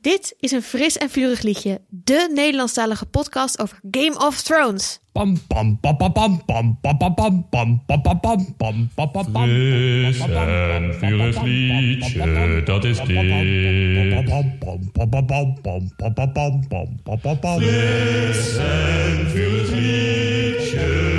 Dit is een fris en vurig liedje, de Nederlandstalige podcast over Game of Thrones. Pam pam pam pam pam pam pam pam pam pam pam pam pam pam pam pam pam Fris en vurig liedje, dat is dit. Fris en vurig liedje.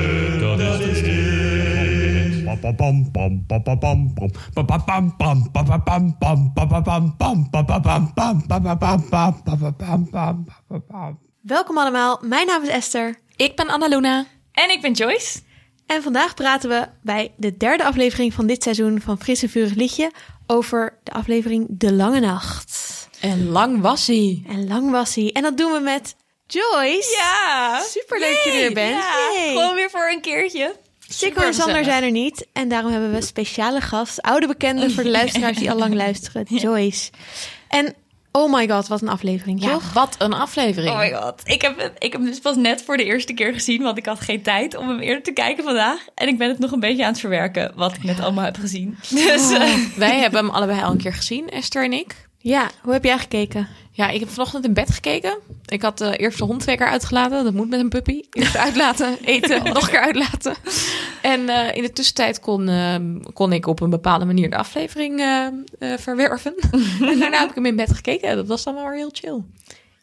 Welkom allemaal, mijn naam is Esther Ik ben Annaluna. En ik ben Joyce. en vandaag praten we bij de derde aflevering van dit seizoen van Fris en Vurig Liedje over de aflevering De Lange Nacht. En lang was hij. En lang was hij. En dat doen we met Joyce. Ja. Superleuk dat je er bent. Ja, gewoon weer voor een keertje. Sikko en Sander zijn er niet. En daarom hebben we een speciale gast, oude bekende voor de luisteraars die al lang luisteren, Joyce. En oh my god, wat een aflevering, Ja, toch? wat een aflevering. Oh my god. Ik heb, het, ik heb hem dus pas net voor de eerste keer gezien, want ik had geen tijd om hem eerder te kijken vandaag. En ik ben het nog een beetje aan het verwerken, wat ik net allemaal heb gezien. Dus eh, Wij hebben hem allebei al een keer gezien, Esther en ik. Ja, hoe heb jij gekeken? Ja, ik heb vanochtend in bed gekeken. Ik had eerst de hond twee keer uitgelaten. Dat moet met een puppy. Eerst uitlaten, eten, nog een keer uitlaten. En uh, in de tussentijd kon, uh, kon ik op een bepaalde manier de aflevering uh, verwerven. en daarna heb ik hem in bed gekeken. Dat was dan wel weer heel chill.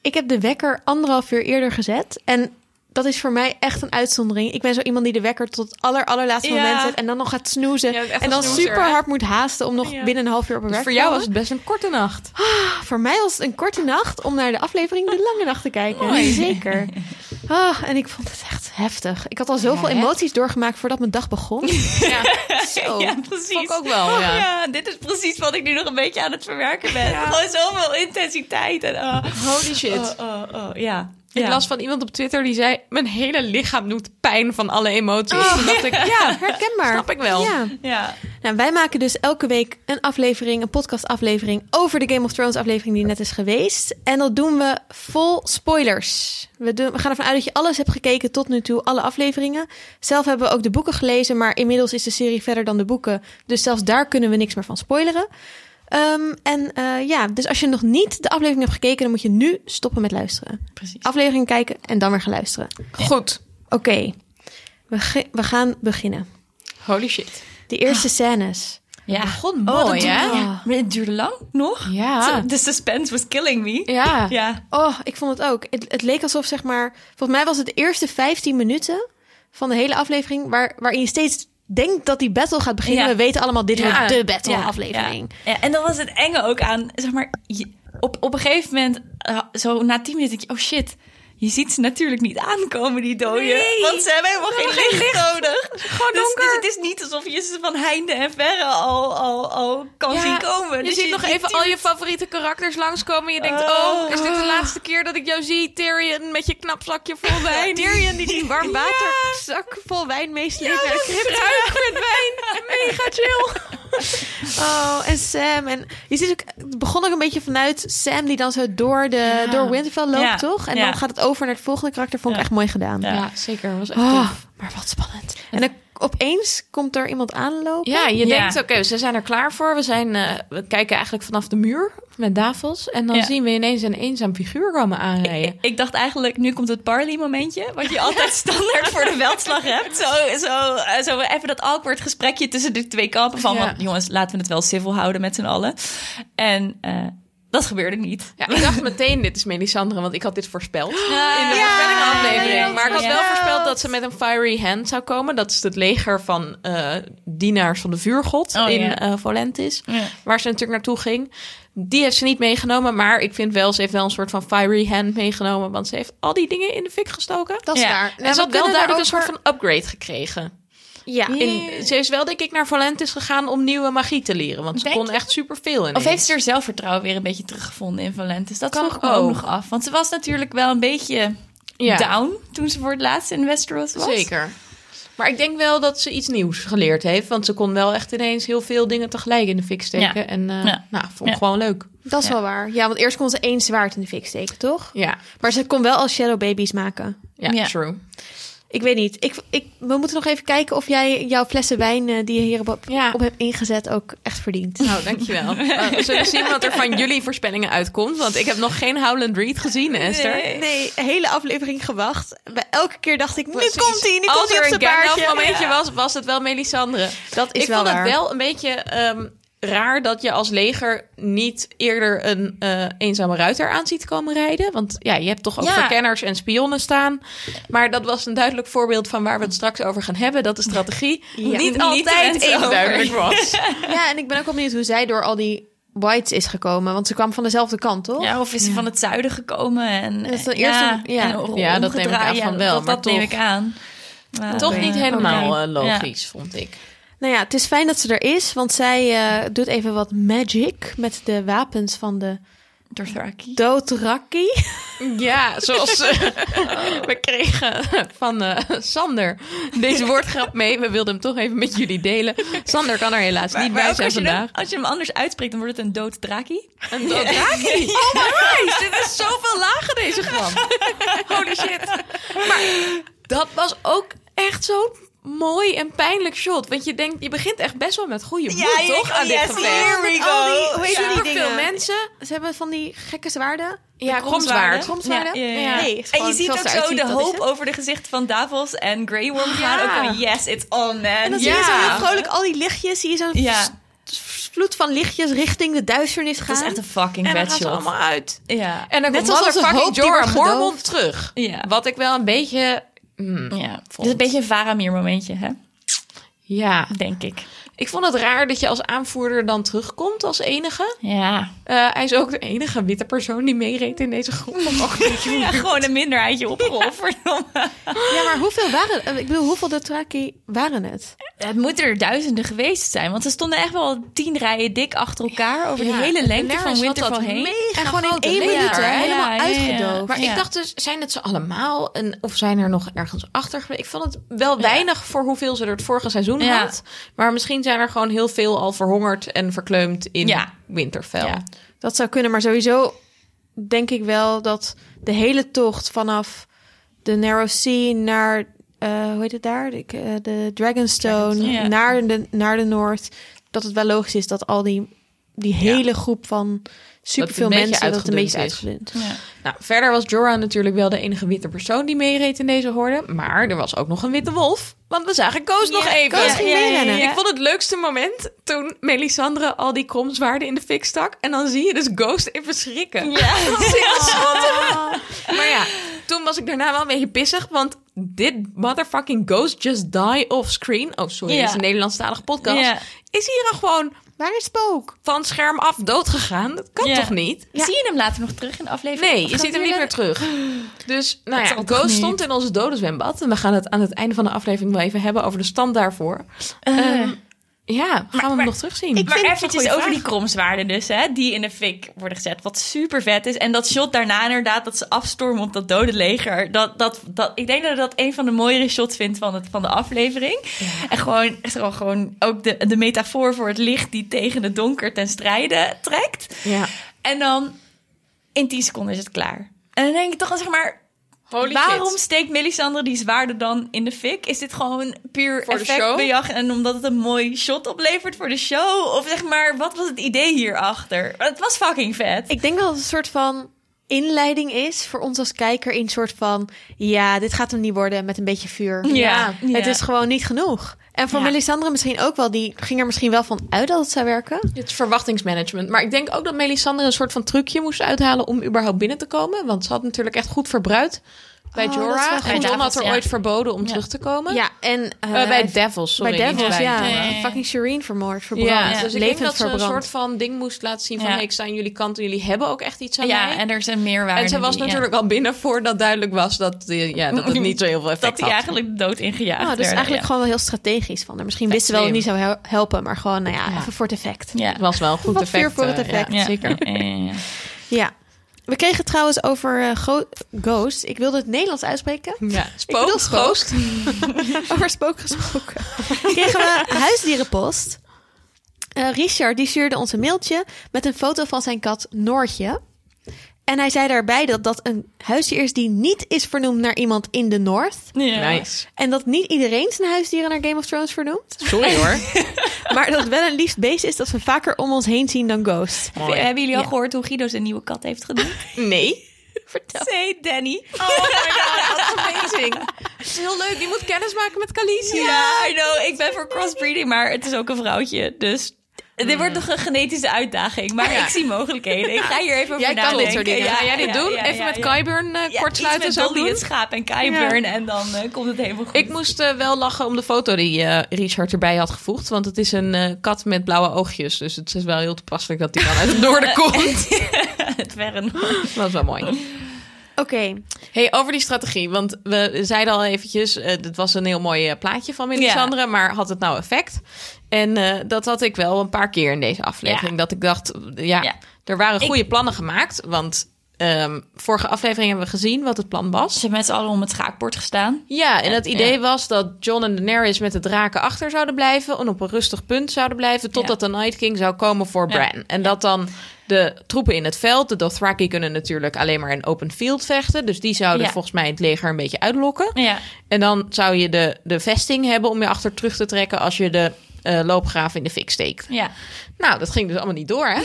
Ik heb de wekker anderhalf uur eerder gezet. En dat is voor mij echt een uitzondering. Ik ben zo iemand die de wekker tot het aller, allerlaatste Ja. moment zet en dan nog gaat snoezen. Ja, en dan snoezer, super hè? hard moet haasten om nog Ja. binnen een half uur op een Dus werk voor te jou komen. was het best een korte nacht. Voor mij was het een korte nacht om naar de aflevering De Lange Nacht te kijken. Zeker. Ah, en ik vond het echt heftig. Ik had al zoveel Ja, emoties doorgemaakt voordat mijn dag begon. Ja, Zo. ja, precies. vond ik ook wel, ja. Ja, dit is precies wat ik nu nog een beetje aan het verwerken ben. Gewoon zoveel intensiteit. En, oh, Holy shit. oh, oh, oh, ja. Ik las van iemand op Twitter die zei... mijn hele lichaam doet pijn van alle emoties. Toen dacht ik, ja, Herkenbaar. Snap ik wel. Ja. Ja. Nou, wij maken dus elke week een aflevering, een podcastaflevering over de Game of Thrones aflevering die net is geweest. En dat doen we vol spoilers. We, doen, we gaan ervan uit dat je alles hebt gekeken tot nu toe, alle afleveringen. Zelf hebben we ook de boeken gelezen, maar inmiddels is de serie verder dan de boeken. Dus zelfs daar kunnen we niks meer van spoileren. Ehm, en eh, ja, dus als je nog niet de aflevering hebt gekeken, dan moet je nu stoppen met luisteren. Precies. Aflevering kijken en dan weer gaan luisteren. Goed. Oké, we, ge- we gaan beginnen. Holy shit. De eerste scènes. Ja. begon Oh, mooi, hè? ja. Maar het duurde lang nog. Ja. De suspense was killing me. Ja. Ja. Oh, ik vond het ook. Het, het leek alsof, zeg maar... Volgens mij was het de eerste 15 minuten van de hele aflevering... Waar, waarin je steeds denkt dat die battle gaat beginnen. Ja. We weten allemaal, dit Ja. wordt de battle Ja, aflevering. Ja. Ja, en dan was het enge ook aan, zeg maar, op, op een gegeven moment, uh, zo na tien minuten, denk je, oh shit, je ziet ze natuurlijk niet aankomen, die doden. Nee. Want ze hebben helemaal geen licht nodig. Gewoon Dus, donker. dus het is niet alsof je ze van heinde en verre al, al, al kan Ja, zien komen. Je Dus ziet nog even al je favoriete karakters langskomen. Je denkt, Oh. oh, is dit de laatste keer dat ik jou zie? Tyrion met je knapzakje vol wijn. Tyrion die die warm Ja. waterzak vol wijn meesleept crypta. Fruit met wijn. Mega chill. Oh, en Sam. En je ziet ook, het begon ook een beetje vanuit Sam die dan zo door, de, Ja. door Winterfell loopt, Ja. toch? En Ja. dan gaat het over naar het volgende karakter. Vond ik echt mooi gedaan. Ja. Ja, zeker. was echt Oh, tof. maar wat spannend. En dan opeens komt er iemand aanlopen. Ja, je Ja. denkt, oké, ze zijn er klaar voor. We, zijn, eh, we kijken eigenlijk vanaf de muur met Davos. En dan Ja. zien we ineens een eenzaam figuur komen aanrijden. Ik, ik dacht eigenlijk, nu komt het Parley momentje. Wat je altijd standaard voor de veldslag hebt. Zo, zo, zo even dat awkward gesprekje tussen de twee kampen. Van, Ja. want, jongens, laten we het wel civil houden met z'n allen. En eh, dat gebeurde niet. Ja, ik dacht meteen, dit is Melisandre, want ik had dit voorspeld in de Ja, voorspellingaflevering. ja, maar ik had wel voorspeld dat ze met een fiery hand zou komen. Dat is het leger van eh, dienaars van de vuurgod Oh, in ja. Volantis. Ja. Waar ze natuurlijk naartoe ging. Die heeft ze niet meegenomen, maar ik vind wel, ze heeft wel een soort van fiery hand meegenomen. Want ze heeft al die dingen in de fik gestoken. Dat is Ja. waar. En ze had wel duidelijk een soort van upgrade gekregen. Ja. In, ze is wel, denk ik, naar Volantis gegaan om nieuwe magie te leren. Want ze Denk kon je? echt superveel in. Of heeft ze er zelfvertrouwen weer een beetje teruggevonden in Valentis? Dat Kan vroeg ik me ook ook. nog af. Want ze was natuurlijk wel een beetje Ja. down toen ze voor het laatst in Westeros was. Zeker. Maar ik denk wel dat ze iets nieuws geleerd heeft. Want ze kon wel echt ineens heel veel dingen tegelijk in de fik steken. Ja. En eh, Ja. nou, vond ik Ja. gewoon leuk. Dat is Ja. wel waar. Ja, want eerst kon ze één zwaard in de fik steken, toch? Ja, Maar ze kon wel als shadow babies maken. ja, Ja. true. Ik weet niet. Ik, ik, we moeten nog even kijken of jij jouw flessen wijn eh, die je hier op, Ja. op hebt ingezet ook echt verdient. Nou, dankjewel. Uh, we zullen zien wat er van jullie voorspellingen uitkomt. Want ik heb nog geen Howland Reed gezien, Esther. Nee. Nee, hele aflevering gewacht. Bij elke keer dacht ik, nu Precies. komt hij, nu Als komt hij er op een zijn paardje. momentje was, was het wel Melisandre. Dat is ik wel vond waar. het wel een beetje ehm, raar dat je als leger niet eerder een eh, eenzame ruiter aan ziet komen rijden. Want ja, je hebt toch ook Ja. verkenners en spionnen staan. Maar dat was een duidelijk voorbeeld van waar we het straks over gaan hebben. Dat de strategie niet Niet altijd even duidelijk was. Ja, en ik ben ook wel benieuwd hoe zij door al die whites is gekomen. Want ze kwam van dezelfde kant, toch? Ja, of is ze van het zuiden gekomen en Dat is dan ja, eerst een- ja. en Ja, dat neem ik aan van Ja, wel, Dat, maar dat neem toch. ik aan. Maar- Toch niet helemaal eh, logisch, vond ik. Nou ja, het is fijn dat ze er is. Want zij eh, doet even wat magic met de wapens van de Dothraki. Dothraki. Ja, zoals eh, we kregen van eh, Sander deze woordgrap mee. We wilden hem toch even met jullie delen. Sander kan er helaas niet bij zijn als, je vandaag. hem, als je hem anders uitspreekt, dan wordt het een dooddraki. Een Dothraki. Oh my god, dit is zoveel lager deze grap. Holy shit. Maar dat was ook echt zo'n mooi en pijnlijk shot. Want je denkt, je begint echt best wel met goede moed, Ja, toch? aan oh, dit yes, gevecht. here we Met go. al die- Ja. die veel dingen? mensen. Ze hebben van die gekke zwaarden. Ja, kromzwaard. Kromzwaarden? Ja, ja. Nee, En je ziet ook zo de hoop over de gezicht van Davos en Grey Worm gaan. Ja. Ook van, yes, it's on, man. En dan zie je zo heel vrolijk al die lichtjes. Zie je zo'n vloed van lichtjes richting de duisternis gaan. Dat is echt een fucking En gaan ze shot. allemaal uit. Ja. En dan komt motherfucking hoop die Jorah Mormont terug. Ja. Wat ik wel een beetje... hmm, ja. Is een beetje een Varamir momentje, hè? Ja, Denk ik. Ik vond het raar dat je als aanvoerder dan terugkomt als enige. Ja. Eh, hij is ook de enige witte persoon die meereed in deze groep. Een ja gewoon een minderheidje opgeofferd. Ja, maar hoeveel waren eh, Ik bedoel, hoeveel Dothraki waren het? Het moeten er duizenden geweest zijn. Want ze stonden echt wel tien rijen dik achter elkaar... over Ja, de hele lengte van Winterfell heen. En gewoon in één minuut? Helemaal Ja, ja, ja. uitgedoofd. Maar Ja. ik dacht dus, zijn het ze allemaal? En, of zijn er nog ergens achter geweest? Ik vond het wel weinig voor hoeveel ze er het vorige seizoen Ja. had. Maar misschien zijn er gewoon heel veel al verhongerd en verkleumd in Ja. Winterfell. Ja. Dat zou kunnen, maar sowieso denk ik wel dat de hele tocht vanaf de Narrow Sea naar, eh, hoe heet het daar? De, eh, de Dragonstone, Dragonstone, ja. naar, de, naar de Noord. Dat het wel logisch is dat al die, die hele groep van superveel een beetje mensen, dat het een beetje uitgedund. Ja. Nou, verder was Jorah natuurlijk wel de enige witte persoon die meereed in deze horde. Maar er was ook nog een witte wolf. Want we zagen Koos nog even. Koos ging. Ik vond het leukste moment toen Melisandre al die kromzwaarden in de fik stak. En dan zie je dus Ghost even schrikken. Ja. Schattig. Maar ja, toen was ik daarna wel een beetje pissig. Want dit motherfucking Ghost just die off screen. Oh, sorry, Ja. dit is een Nederlandstalige podcast. Ja. Is hier dan gewoon Waar is Spook? van scherm af dood gegaan? Dat kan Ja. toch niet? Zie je hem later nog terug in de aflevering? Nee, je ziet hem niet weer- meer terug. Dus nou ja, Ghost stond in onze dode zwembad. En we gaan het aan het einde van de aflevering wel even hebben over de stand daarvoor. Ehm, ja, gaan we hem maar- nog terugzien? ik Maar eventjes over vraag. die kromzwaarden dus, hè, die in de fik worden gezet. Wat super vet is. En dat shot daarna inderdaad, dat ze afstormen op dat dode leger. Dat, dat, dat, ik denk dat ik dat een van de mooiere shots vind van, het, van de aflevering. En gewoon, gewoon, gewoon ook de, de metafoor voor het licht die tegen het donker ten strijde trekt. ja. En dan in 10 seconden is het klaar. En dan denk ik toch, zeg maar, Holy waarom shit. steekt Melisandre die zwaarden dan in de fik? Is dit gewoon puur Voor de effectbejag en omdat het een mooi shot oplevert voor de show? Of zeg maar, wat was het idee hierachter? Het was fucking vet. Ik denk dat het een soort van inleiding is voor ons als kijker in een soort van ja, dit gaat hem niet worden met een beetje vuur. Ja, ja. Het is gewoon niet genoeg. En voor Ja. Melisandre misschien ook wel, die ging er misschien wel van uit dat het zou werken. Het verwachtingsmanagement. Maar ik denk ook dat Melisandre een soort van trucje moest uithalen om überhaupt binnen te komen. Want ze had natuurlijk echt goed verbruikt bij Oh, dat is wel Jorah. goed. En John had er ja. ooit verboden om Ja. terug te komen. Ja, en Eh, eh, bij Devils, sorry. bij Devils, bij ja. Ja. Fucking Shireen vermoord, verbrand. Ja, Ja. dus ik levend denk dat ze een verbrand. soort van ding moest laten zien van... Ja. hey, ik sta aan jullie kant en jullie hebben ook echt iets aan ja, mij. en er zijn meerwaarden. En ze was die- ja, natuurlijk al binnen voordat duidelijk was dat, eh, ja, dat het niet zo heel veel effect dat hij had. eigenlijk de dood ingejaagd Nou, dus werd, eigenlijk ja. gewoon wel heel strategisch van haar. Misschien wisten ze wel dat het niet zou hel- helpen, maar gewoon, nou ja, Ja. even voor het effect. Ja. Het was wel een goed effect. voor het eh, effect. zeker. Ja. We kregen trouwens over eh, Ghost. Ik wilde het Nederlands uitspreken. Ja, spook. ghost. Over spook gesproken. Kregen we huisdierenpost. Eh, Richard die stuurde ons een mailtje met een foto van zijn kat Noortje. En hij zei daarbij dat dat een huisdier is die niet is vernoemd naar iemand in de North. Ja. Nice. En dat niet iedereen zijn huisdieren naar Game of Thrones vernoemt. Sorry hoor. Maar dat het wel een liefst beest is dat we vaker om ons heen zien dan Ghost. Mooi. Hebben jullie al Ja. gehoord hoe Guido zijn nieuwe kat heeft gedaan? Nee. Vertel. Say Danny. Oh my god, dat is amazing. Het is heel leuk. Die moet kennis maken met Khaleesi. Ja, I know. Ik ben voor crossbreeding, maar het is ook een vrouwtje. Dus dit wordt nog een genetische uitdaging. Maar Ja. ik zie mogelijkheden. Ik ga hier even over Jij kan nadenken. dit soort dingen. Ja, Ga jij dit ja, doen? ja, Even ja, met ja. Kyburn eh, Ja, kortsluiten iets zo doen? het schaap en Kyburn. En dan eh, komt het helemaal goed. Ik moest eh, wel lachen om de foto die eh, Richard erbij had gevoegd. Want het is een eh, kat met blauwe oogjes. Dus het is wel heel toepasselijk dat die dan uit het noorden komt. het verre Dat is wel mooi. Oké, Hey, over die strategie. Want we zeiden al eventjes, eh dit was een heel mooi plaatje van Melisandre, maar had het nou effect? En eh, dat had ik wel een paar keer in deze aflevering. Ja. Dat ik dacht, ja, Ja. er waren goede plannen gemaakt. Want ehm, vorige aflevering hebben we gezien wat het plan was. Ze hebben met z'n allen om het schaakbord gestaan. Ja, en het idee Ja. was dat John en Daenerys met de draken achter zouden blijven... en op een rustig punt zouden blijven... totdat de Night King zou komen voor. Bran. En dat dan de troepen in het veld... de Dothraki kunnen natuurlijk alleen maar in open field vechten... dus die zouden Ja. volgens mij het leger een beetje uitlokken. Ja. En dan zou je de, de vesting hebben om je achter terug te trekken... als je de eh loopgraven in de fik steekt. ja. Nou, dat ging dus allemaal niet door, hè?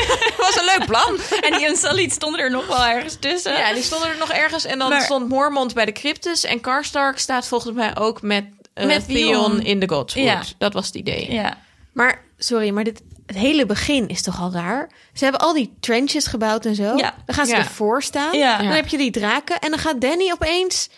was een leuk plan. En die Unsullied stonden er nog wel ergens tussen. Ja, die stonden er nog ergens. En dan Maar- stond Mormont bij de cryptus. En Karstark staat volgens mij ook met, eh Met Theon Theon. in de Godswood. Ja. Dat was het idee. ja. maar sorry, maar dit, het hele begin is toch al raar? Ze hebben al die trenches gebouwd en zo. Ja. Dan gaan ze Ja. ervoor staan. Ja. Dan Ja. heb je die draken en dan gaat Danny opeens...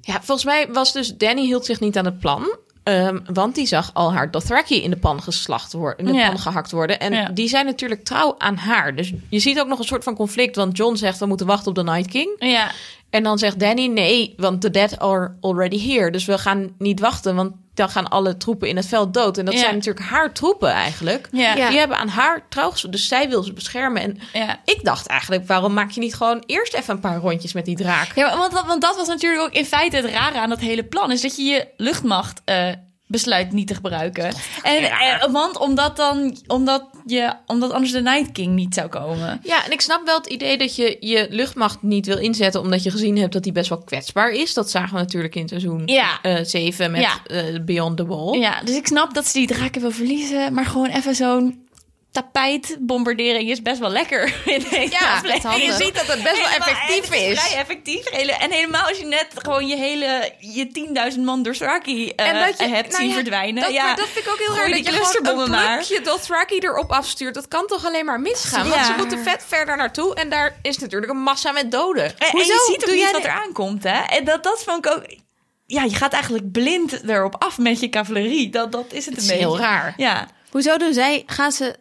Ja, volgens mij was dus Danny hield zich niet aan het plan. Ehm, want die zag al haar Dothraki in de pan geslacht worden, in de Ja. pan gehakt worden. En Ja. die zijn natuurlijk trouw aan haar. Dus je ziet ook nog een soort van conflict. Want John zegt we moeten wachten op de Night King. Ja. En dan zegt Danny nee, want the dead are already here. Dus we gaan niet wachten, want dan gaan alle troepen in het veld dood. En dat Ja. zijn natuurlijk haar troepen eigenlijk. Ja. Ja. Die hebben aan haar trouw ges- Dus zij wil ze beschermen. En Ja. ik dacht eigenlijk, waarom maak je niet gewoon eerst even een paar rondjes met die draak? Ja, want, dat- want dat was natuurlijk ook in feite het rare aan dat hele plan. Is dat je je luchtmacht eh, besluit niet te gebruiken. En, eh, want omdat dan, omdat je, omdat anders de Night King niet zou komen. Ja, en ik snap wel het idee dat je je luchtmacht niet wil inzetten... omdat je gezien hebt dat die best wel kwetsbaar is. Dat zagen we natuurlijk in seizoen Ja. 7 met Ja. eh, Beyond the Wall. Ja, dus ik snap dat ze die draken wil verliezen. Maar gewoon even zo'n tapijtbombardering is best wel lekker in deze Ja, aflevering. en je ziet dat het best wel effectief het is. Vrij effectief. Hele- En helemaal als je net gewoon je hele je 10.000 man eh dat je hebt nou zien ja, verdwijnen. Dat, ja. maar dat vind ik ook heel raar. Dat je gewoon een blokje Dothraki erop afstuurt. Dat kan toch alleen maar misgaan? Ja. Want ze moeten vet verder naartoe. En daar is natuurlijk een massa met doden. En, en Hoezo? je ziet ook Doe niet jij wat er aankomt, hè? En dat, dat vond ik ook... Ja, je gaat eigenlijk blind erop af met je cavalerie. Dat, dat is het Het een is beetje. heel raar. Ja. Hoezo doen zij... Gaan ze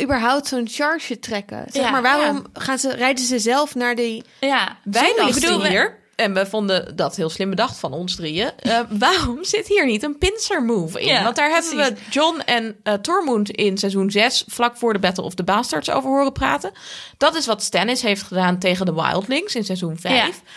überhaupt zo'n charge trekken? Zeg Ja, maar, waarom gaan ze, rijden ze zelf naar die... Ja. Wij ik bedoel, hier, en we vonden dat heel slim bedacht van ons drieën. eh, waarom zit hier niet een pincer move in? Ja, Want daar hebben we John en eh Tormund in seizoen 6, vlak voor de Battle of the Bastards, over horen praten. Dat is wat Stannis heeft gedaan tegen de Wildlings in seizoen 5.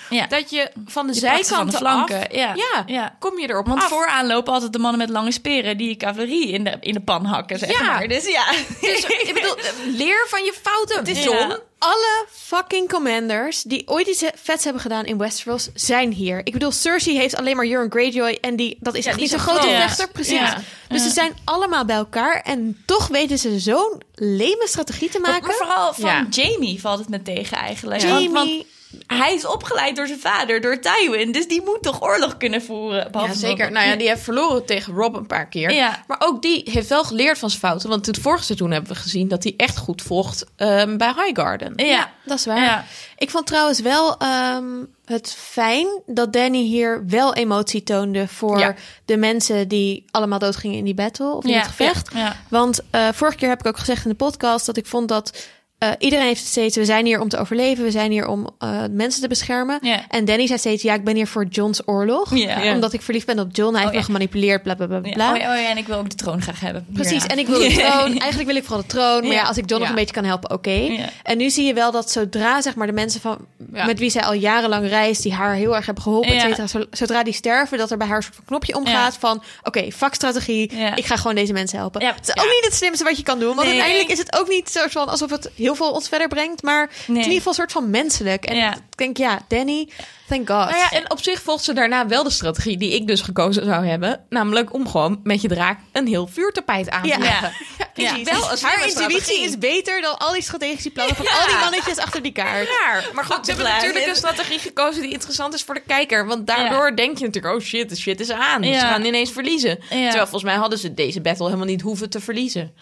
Ja, ja. Dat je van de Je ze zijkanten van de flanken, af, ja. kom je erop Want af. vooraan lopen altijd de mannen met lange speren... die je cavalerie in de, in de pan hakken, zeg Ja. maar. Dus ja. Dus, ik bedoel, leer van je fouten, John. Alle fucking commanders die ooit iets vets hebben gedaan in Westeros zijn hier. Ik bedoel, Cersei heeft alleen maar Euron Greyjoy en die, dat is Ja, echt die niet zo'n grote groot. vechter, precies. Ja. Dus ze zijn allemaal bij elkaar en toch weten ze zo'n leme strategie te Maar, maken. maar vooral van Ja. Jamie valt het me tegen eigenlijk. Jamie, Want, want hij is opgeleid door zijn vader, door Tywin. Dus die moet toch oorlog kunnen voeren? Ja, behalve zeker. Nou ja, die heeft verloren tegen Rob een paar keer. Ja. Maar ook die heeft wel geleerd van zijn fouten. Want het vorige seizoen hebben we gezien dat hij echt goed vocht ehm, bij Highgarden. Ja. dat is waar. Ja. Ik vond trouwens wel ehm, het fijn dat Danny hier wel emotie toonde voor Ja. de mensen die allemaal doodgingen in die battle of in Ja, het gevecht. ja, ja. Want eh, vorige keer heb ik ook gezegd in de podcast dat ik vond dat eh, iedereen heeft steeds, we zijn hier om te overleven, we zijn hier om eh, mensen te beschermen. En Danny zei steeds, ja, ik ben hier voor John's oorlog. Ja. Omdat ik verliefd ben op John, hij heeft ja. me gemanipuleerd, bla bla bla bla. Ja. Oh, ja, oh ja, en ik wil ook de troon graag hebben. Precies, Ja. en ik wil de troon. Eigenlijk wil ik vooral de troon. Maar ja, Ja. als ik John nog een beetje kan helpen, oké. Ja. En nu zie je wel dat zodra zeg maar, de mensen van, Ja. met wie zij al jarenlang reist... die haar heel erg hebben geholpen, et cetera, zo- zodra die sterven... dat er bij haar een soort van knopje omgaat van... oké, fuck strategie, Ja. ik ga gewoon deze mensen helpen. Ja. Het is ook niet het slimste wat je kan doen. Want Nee. uiteindelijk is het ook niet soort van alsof het heel heel veel ons verder brengt, maar in ieder geval een soort van menselijk. En Ja. ik denk, ja, Danny, thank God. Nou ja, en op zich volgt ze daarna wel de strategie die ik dus gekozen zou hebben. Namelijk om gewoon met je draak een heel vuurtapijt aan te Ja. leggen. Ja. Is wel een Haar intuïtie is beter dan al die strategische plannen van Ja. al die mannetjes achter die kaart. Raar. Maar goed, ze hebben natuurlijk een strategie gekozen die interessant is voor de kijker. Want daardoor denk je natuurlijk, oh shit, de shit is aan. Ze Ja. gaan ineens verliezen. Ja. Terwijl volgens mij hadden ze deze battle helemaal niet hoeven te verliezen.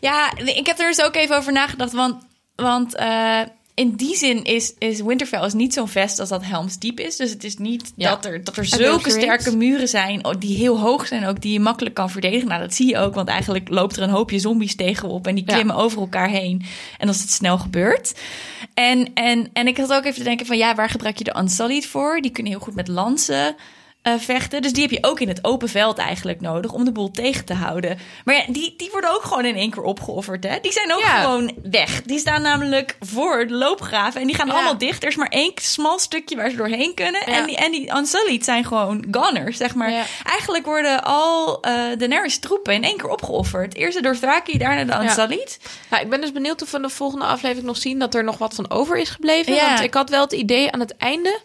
Ja, ik heb er dus ook even over nagedacht. Want, want eh, in die zin is, is Winterfell is niet zo'n vest als dat Helm's Diep is. Dus het is niet Ja. dat, er, dat er zulke sterke muren zijn... oh, die heel hoog zijn ook, die je makkelijk kan verdedigen. Nou, dat zie je ook, want eigenlijk loopt er een hoopje zombies tegenop... en die Ja. klimmen over elkaar heen. En als het snel gebeurt. En, en, en ik had ook even te denken van... ja, waar gebruik je de Unsullied voor? Die kunnen heel goed met lansen... eh, vechten. Dus die heb je ook in het open veld eigenlijk nodig om de boel tegen te houden. Maar ja, die, die worden ook gewoon in één keer opgeofferd. Hè? Die zijn ook Ja. gewoon weg. Die staan namelijk voor de loopgraven en die gaan Ja. allemaal dicht. Er is maar één smal stukje waar ze doorheen kunnen. Ja. En, die, en die Unsullied zijn gewoon goners, zeg maar. Ja. Eigenlijk worden al eh Daenerys troepen in één keer opgeofferd. Eerst de Dothraki, daarna de Unsullied. Nou, ik ben dus benieuwd of we de volgende aflevering nog zien dat er nog wat van over is gebleven. Ja. Want ik had wel het idee aan het einde,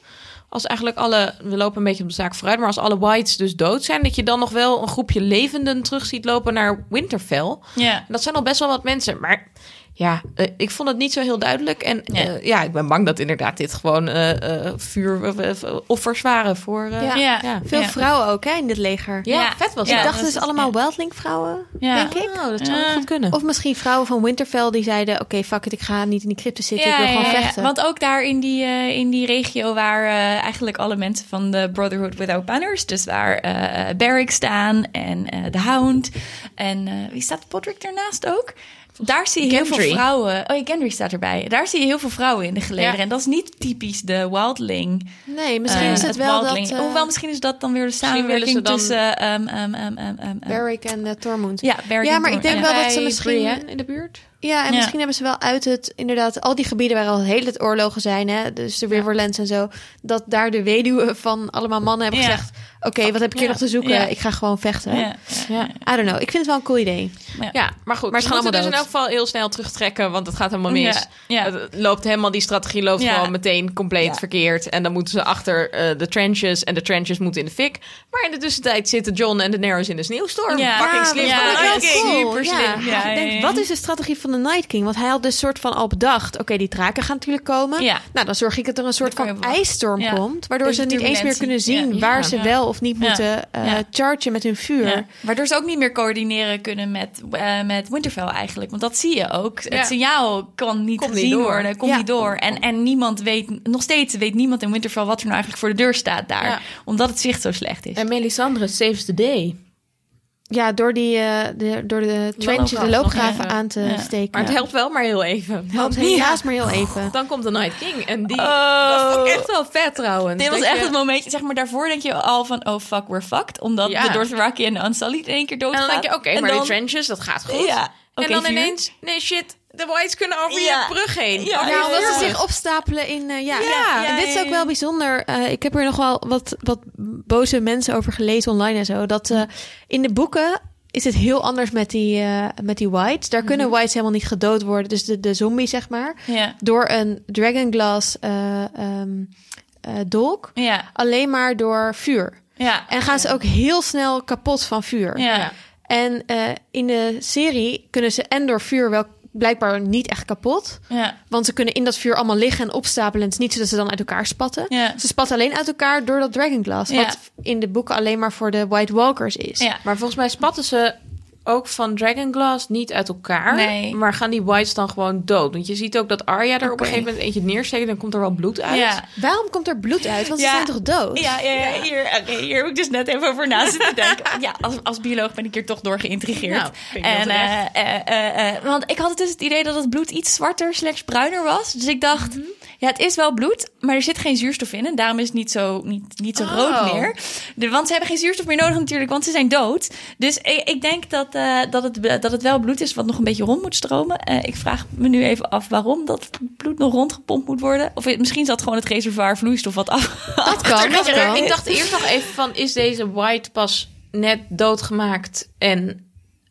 als eigenlijk alle, we lopen een beetje op de zaak vooruit, maar als alle whites dus dood zijn, dat je dan nog wel een groepje levenden terug ziet lopen naar Winterfell. Ja. En dat zijn al best wel wat mensen, maar ja, eh, ik vond het niet zo heel duidelijk. En Ja. ja, ja ik ben bang dat inderdaad dit gewoon eh eh vuuroffers waren voor... eh, Ja. Ja. ja. Veel Ja. vrouwen ook hè, in dit leger. Ja, Ja. vet was Ja. ik dat. dacht dat dus allemaal ja. Wildling vrouwen, Ja. denk ik. Oh, dat zou Eh, goed kunnen. Of misschien vrouwen van Winterfell die zeiden... oké, fuck it, ik ga niet in die crypte zitten, ik wil gewoon ja, ja. vechten. Want ook daar in die, eh, in die regio waar eh, eigenlijk alle mensen van de Brotherhood Without Banners, dus waar eh Barrick staan en eh de Hound en eh, wie staat Podrick daarnaast ook? Daar zie je heel Gendry. veel vrouwen. Oh ja, Gendry staat erbij. Daar zie je heel veel vrouwen in de gelederen. Ja. En dat is niet typisch de wildling. nee, misschien eh, is het wel dat... eh, Hoewel, misschien is dat dan weer de willen samenwerking ze dan- tussen... ehm ehm ehm ehm ehm, ehm, Barrick en uh, Tormund. ja, Barrick Ja, en maar ik denk ja. wel dat ze misschien- Brienne in de buurt. Ja, en Ja. misschien hebben ze wel uit het, inderdaad, al die gebieden waar al hele tijd oorlogen zijn, hè, dus de Riverlands en zo, dat daar de weduwen van allemaal mannen hebben Ja. gezegd: Oké, wat heb ik hier Ja. nog te zoeken? Ja. Ik ga gewoon vechten. Ja, Ja. I don't know. Ik vind het wel een cool idee. Ja, maar goed. Maar ze gaan moeten dus in elk geval heel snel terugtrekken, want het gaat helemaal mis. Ja, ja. Het loopt helemaal, die strategie loopt Ja. gewoon meteen compleet Ja. verkeerd. En dan moeten ze achter eh, de trenches en de trenches moeten in de fik. Maar in de tussentijd zitten John en Daenerys in de sneeuwstorm. Ja. Fucking slim ja, van de Night King. super slim. Ja, ik denk, wat is de strategie van de Night King? Want hij had dus soort van al bedacht: oké, die draken gaan natuurlijk komen. Ja. Nou, dan zorg ik dat er een soort van ijsstorm Ja. komt, waardoor ze niet eens meer kunnen zien waar ze wel of niet Ja. moeten eh Ja. chargen met hun vuur. Ja, waardoor ze ook niet meer coördineren kunnen met, eh, met Winterfell eigenlijk. Want dat zie je ook. Ja. Het signaal kan niet Komt niet gezien door. worden, komt Ja. niet door. En, en niemand weet, nog steeds weet niemand in Winterfell wat er nou eigenlijk voor de deur staat daar. Ja. Omdat het zicht zo slecht is. En Melisandre saves the day. Ja, door, die, eh, de, door de trenches, de loopgraven aan te Ja. steken. Maar het helpt wel maar heel even. helpt helaas maar heel even. Dan komt de Night King en die... Oh. Dat vond ik echt wel vet trouwens. Dit was echt je- het momentje, zeg maar, daarvoor denk je al van, oh fuck, we're fucked. Omdat Ja. de Dothraki en de Unsullied in één keer En doodgaan. dan denk je, oké, En maar dan- die trenches, dat gaat goed. Ja, en oké, dan ineens, nee shit, de whites kunnen over Ja. je brug heen. Ja, Ja, je omdat ze zich opstapelen in... eh, ja. Ja, en dit is ook wel bijzonder. Eh, ik heb er nog wel wat, wat boze mensen over gelezen online en zo. Dat eh, in de boeken is het heel anders met die, eh, met die whites. Daar kunnen whites helemaal niet gedood worden. Dus de, de zombies, zeg maar. Ja, Door een dragonglass eh ehm, eh, dolk. ja, Alleen maar door vuur. ja. En gaan ze ook heel snel kapot van vuur. Ja. En eh, in de serie kunnen ze en door vuur wel blijkbaar niet echt kapot. ja. Want ze kunnen in dat vuur allemaal liggen en opstapelen. En het is niet zo dat ze dan uit elkaar spatten. Ja. Ze spatten alleen uit elkaar door dat dragonglass. Ja. Wat in de boeken alleen maar voor de White Walkers is. Maar volgens mij spatten ze ook van Dragonglass niet uit elkaar. Nee. Maar gaan die whites dan gewoon dood? Want je ziet ook dat Arya er op een gegeven moment eentje neersteekt... en dan komt er wel bloed uit. Ja. Waarom komt er bloed uit? Want ze zijn toch dood? Ja, ja, ja, Hier, hier heb ik dus net even over na zitten denken. Ja, als, als bioloog ben ik hier toch door geïntrigeerd. Nou, en, eh, eh, eh, eh, want ik had dus het idee dat het bloed iets zwarter slash bruiner was. Dus ik dacht, Mhm. Ja, het is wel bloed, maar er zit geen zuurstof in. En daarom is het niet zo, niet, niet zo Oh. rood meer. De, want ze hebben geen zuurstof meer nodig natuurlijk, want ze zijn dood. Dus ik, ik denk dat, eh, dat, het, dat het wel bloed is wat nog een beetje rond moet stromen. Eh, ik vraag me nu even af waarom dat bloed nog rondgepompt moet worden. Of het- misschien zat gewoon het reservoir vloeistof wat af. Dat kan, dat Ik, kan. ik dacht eerst nog even van... is deze white pas net doodgemaakt... en